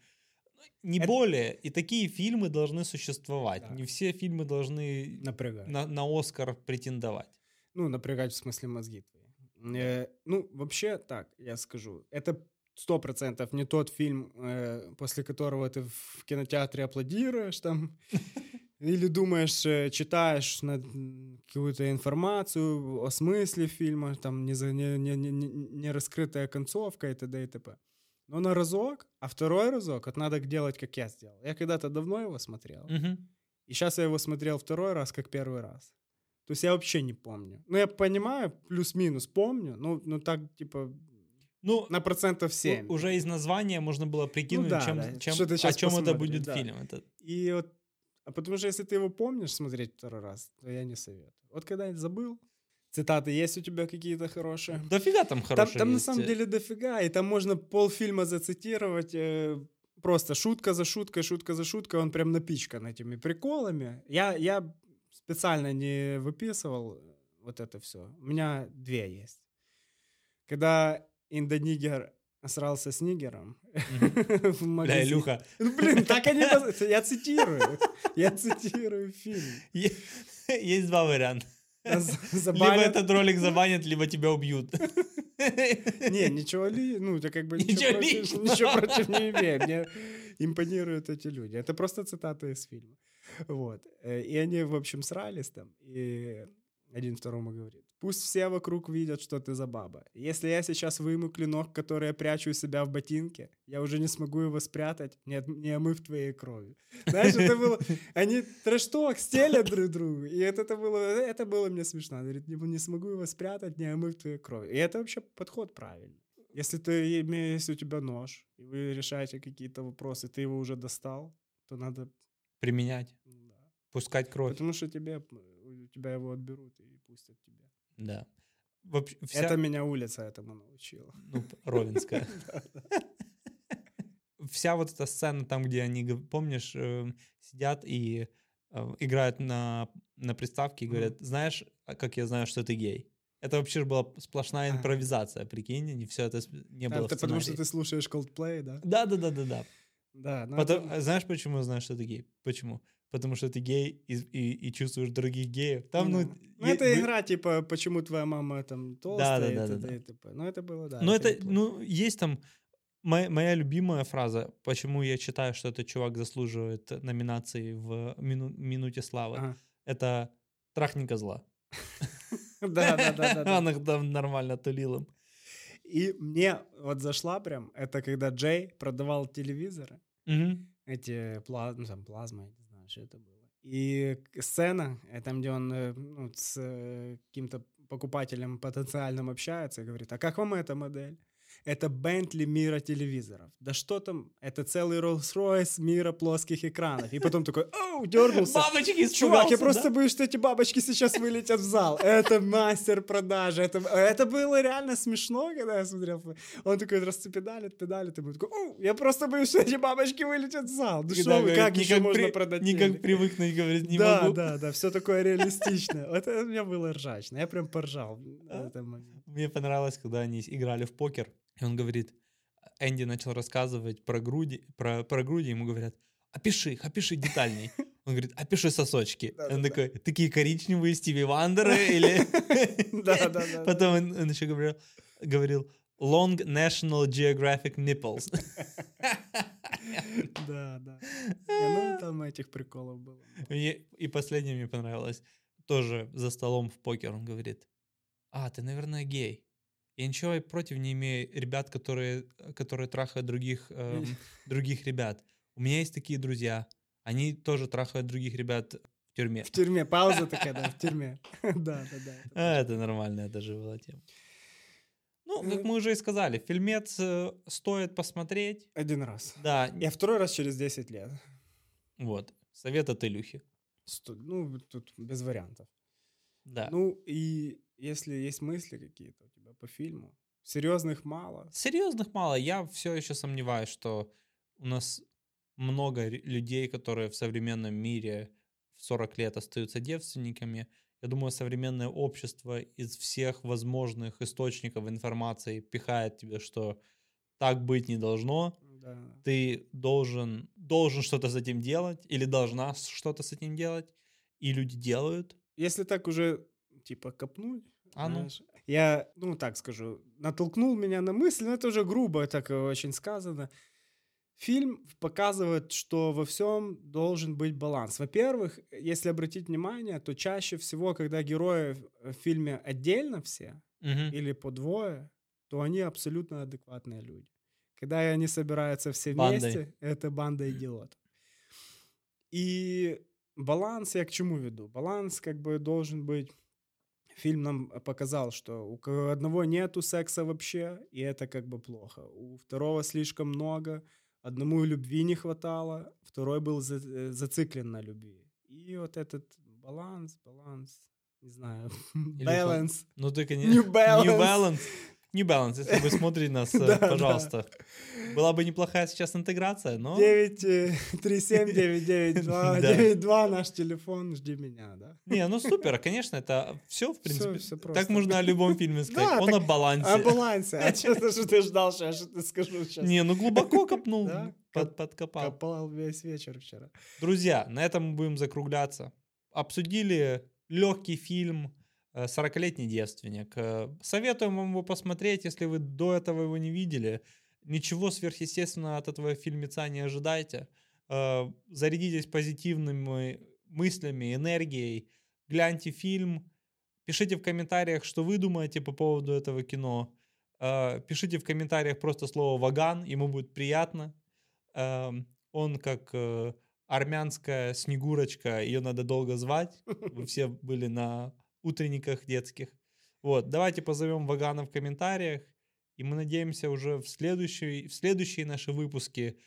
Не более. И такие фильмы должны существовать. Не все фильмы должны Напрягать. на, на Оскар претендовать. Ну, напрягать в смысле мозги твои. Э, ну, вообще, так, я скажу. Это сто процентов не тот фильм, э, после которого ты в кинотеатре аплодируешь там, *laughs* или думаешь, э, читаешь какую-то информацию о смысле фильма, там не, не, не, не, раскрытая концовка и т.д. и т.п. Но на разок, а второй разок, вот надо делать, как я сделал. Я когда-то давно его смотрел, Мгм. и сейчас я его смотрел второй раз, как первый раз. То есть я вообще не помню. Ну, я понимаю, плюс-минус помню, ну, ну так, типа, ну, на процентов 7. У- Уже из названия можно было прикинуть, Ну да, чем, да, чем- о чем это будет да. фильм. Это... И вот, а потому что если ты его помнишь смотреть второй раз, то я не советую. Вот когда забыл, цитаты есть у тебя какие-то хорошие? Дофига там Там, хорошие там на есть. самом деле дофига, и там можно полфильма зацитировать, э, просто шутка за шуткой, шутка за шуткой, он прям напичкан этими приколами. Я, я специально не выписывал вот это все. У меня две есть. Когда индонигер срался с нигером *laughs* в Бля, магазине. Илюха. Ну, блин, так они... Я цитирую. Я цитирую фильм. Есть два варианта. Либо этот ролик забанят, либо тебя убьют. Не, ничего ли, ну, это как бы Ничего против, ничего против не имею. Мне импонируют эти люди. Это просто цитаты из фильма. Вот. Э, И они, в общем, срались там, и один второму говорит, пусть все вокруг видят, что ты за баба. Если я сейчас выму клинок, который я прячу у себя в ботинке, я уже не смогу его спрятать, не, от- не омыв твоей крови. *laughs* Знаешь, это было... Они трэш-ток стелят друг другу, и это, это, было, это было мне смешно. Она говорит, не, не смогу его спрятать, не омыв твоей крови. И это вообще подход правильный. Если ты имеешь, если у тебя нож, и вы решаете какие-то вопросы, ты его уже достал, то надо... Применять. Пускать кровь. Потому что тебе, у тебя его отберут и пустят тебе. Да. Вообще, вся- Это меня улица этому научила. Ну, Ровенская. *laughs* Вся вот эта сцена там, где они, помнишь, э, сидят и э, играют на, на приставке и говорят, знаешь, а как я знаю, что ты гей? Это вообще ж была сплошная импровизация, прикинь, и все это не А, было в ты- потому что ты слушаешь Coldplay, да? Да, да, Потом- это- а знаешь, почему я знаю, что ты гей? Почему? Потому что ты гей и, и- и чувствуешь других геев. Там, ну, Да. Ну, е- это вы- игра, типа, почему твоя мама там толстая, да, и да, т.д. да. и т.п. Ну, это было, да. Ну, это, неплохо. ну, есть там моя, моя любимая фраза, почему я считаю, что этот чувак заслуживает номинации в мину- минуте славы. Ага. Это трахни козла. *laughs* Да, да, да, да, да. Он их там нормально тулил им. И мне вот зашла прям, это когда Джей продавал телевизоры, эти ну, там, плазма, что это было. И сцена, э, там, где он э, ну, с э, каким-то покупателем потенциальным общается и говорит, а как вам эта модель? Это Бентли мира телевизоров. Да что там? Это целый Rolls-Royce мира плоских экранов. И потом такой, оу, дернулся. Бабочки Чувак, я просто да? боюсь, что эти бабочки сейчас вылетят в зал. Это мастер продажи. Это, это было реально смешно, когда я смотрел. Он такой расцепедалит, педалит, и мы такой, оу, я просто боюсь, что эти бабочки вылетят в зал. Ну что вы, как еще «Никак можно при- продать Никак телек?» привыкнуть, говорит, не да, могу. да, да, все такое реалистичное. Это у меня было ржачно. Я прям поржал. А? в этот момент. Мне понравилось, когда они играли в покер, и он говорит, Энди начал рассказывать про груди, про, про груди, ему говорят, опиши их, опиши детальней. Он говорит, опиши сосочки. Он такой, такие коричневые Стиви Вандеры или... Да, да, да. Потом он, еще говорил, long National Geographic nipples. *laughs* Да, да. Ну, там этих приколов было. И последнее мне понравилось. Тоже за столом в покер он говорит, а, ты, наверное, гей. Я ничего против не имею ребят, которые, которые трахают других, эм, *laughs* других ребят. У меня есть такие друзья. Они тоже трахают других ребят в тюрьме. В тюрьме. Пауза такая, да, в *laughs* тюрьме. *laughs* Да, да, да. А, это нормальная даже была тема. Ну, как мы уже и сказали, фильмец э, стоит посмотреть. Один раз. Да. Я второй раз через 10 лет. Вот. Совет от Илюхи. Ну, тут без вариантов. Да. Ну, и если есть мысли какие-то у тебя по фильму, серьезных мало. Серьезных мало. Я все еще сомневаюсь, что у нас много людей, которые в современном мире 40 лет остаются девственниками. Я думаю, современное общество из всех возможных источников информации пихает тебе, что так быть не должно. Да. Ты должен, должен что-то с этим делать или должна что-то с этим делать. И люди делают. Если так уже, типа, копнуть, А ну. знаешь, я, ну, так скажу, натолкнул меня на мысль, но это уже грубо так очень сказано. Фильм показывает, что во всем должен быть баланс. Во-первых, если обратить внимание, то чаще всего, когда герои в фильме отдельно все Мгм. или по двое, то они абсолютно адекватные люди. Когда они собираются все Бандой. вместе, это банда идиотов. И баланс я к чему веду? Баланс как бы должен быть... Фильм нам показал, что у одного нету секса вообще, и это как бы плохо. У второго слишком много, одному любви не хватало, второй был за- э, зациклен на любви. И вот этот баланс, баланс, не знаю, *laughs* баланс. Ну ты, конечно... *laughs* New Balance. New Balance. Если вы смотрите нас, *laughs* э, пожалуйста. Была бы неплохая сейчас интеграция, но... 9, 3, 7, 9, 9, 2, Да. 9, 2, наш телефон, жди меня, да? Не, ну супер, конечно, это все, в принципе. Так можно о любом фильме *laughs* сказать. Он о балансе. О балансе. А что ты, что ты ждал, что что-то скажу сейчас? Не, ну глубоко копнул, подкопал. Копал весь вечер вчера. Друзья, на этом мы будем закругляться. Обсудили легкий фильм э, «40-летний девственник». Э, Советуем вам его посмотреть, если вы до этого его не видели. Ничего сверхъестественного от этого фильмеца не ожидайте. Э, Зарядитесь позитивными мыслями, энергией. Гляньте фильм. Пишите в комментариях, что вы думаете по поводу этого кино. Э, Пишите в комментариях просто слово «ваган», ему будет приятно. Эм, Он как э, армянская снегурочка, ее надо долго звать. *laughs* Вы все были на утренниках детских. Вот, давайте позовем Вагана в комментариях, и мы надеемся уже в, следующий, в следующие наши выпуски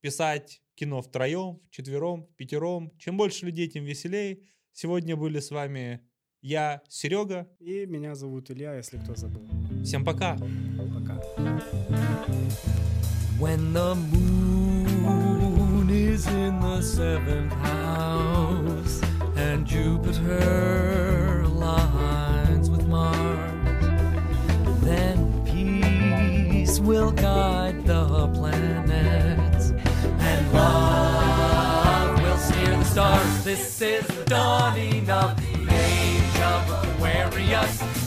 писать кино втроем, вчетвером, пятером. Чем больше людей, тем веселее. Сегодня были с вами я, Серега. И меня зовут Илья, если кто забыл. Всем пока. Пока. When the moon is in the seventh house and Jupiter will guide the planets and love will steer the stars. This is the dawning of the age of Aquarius.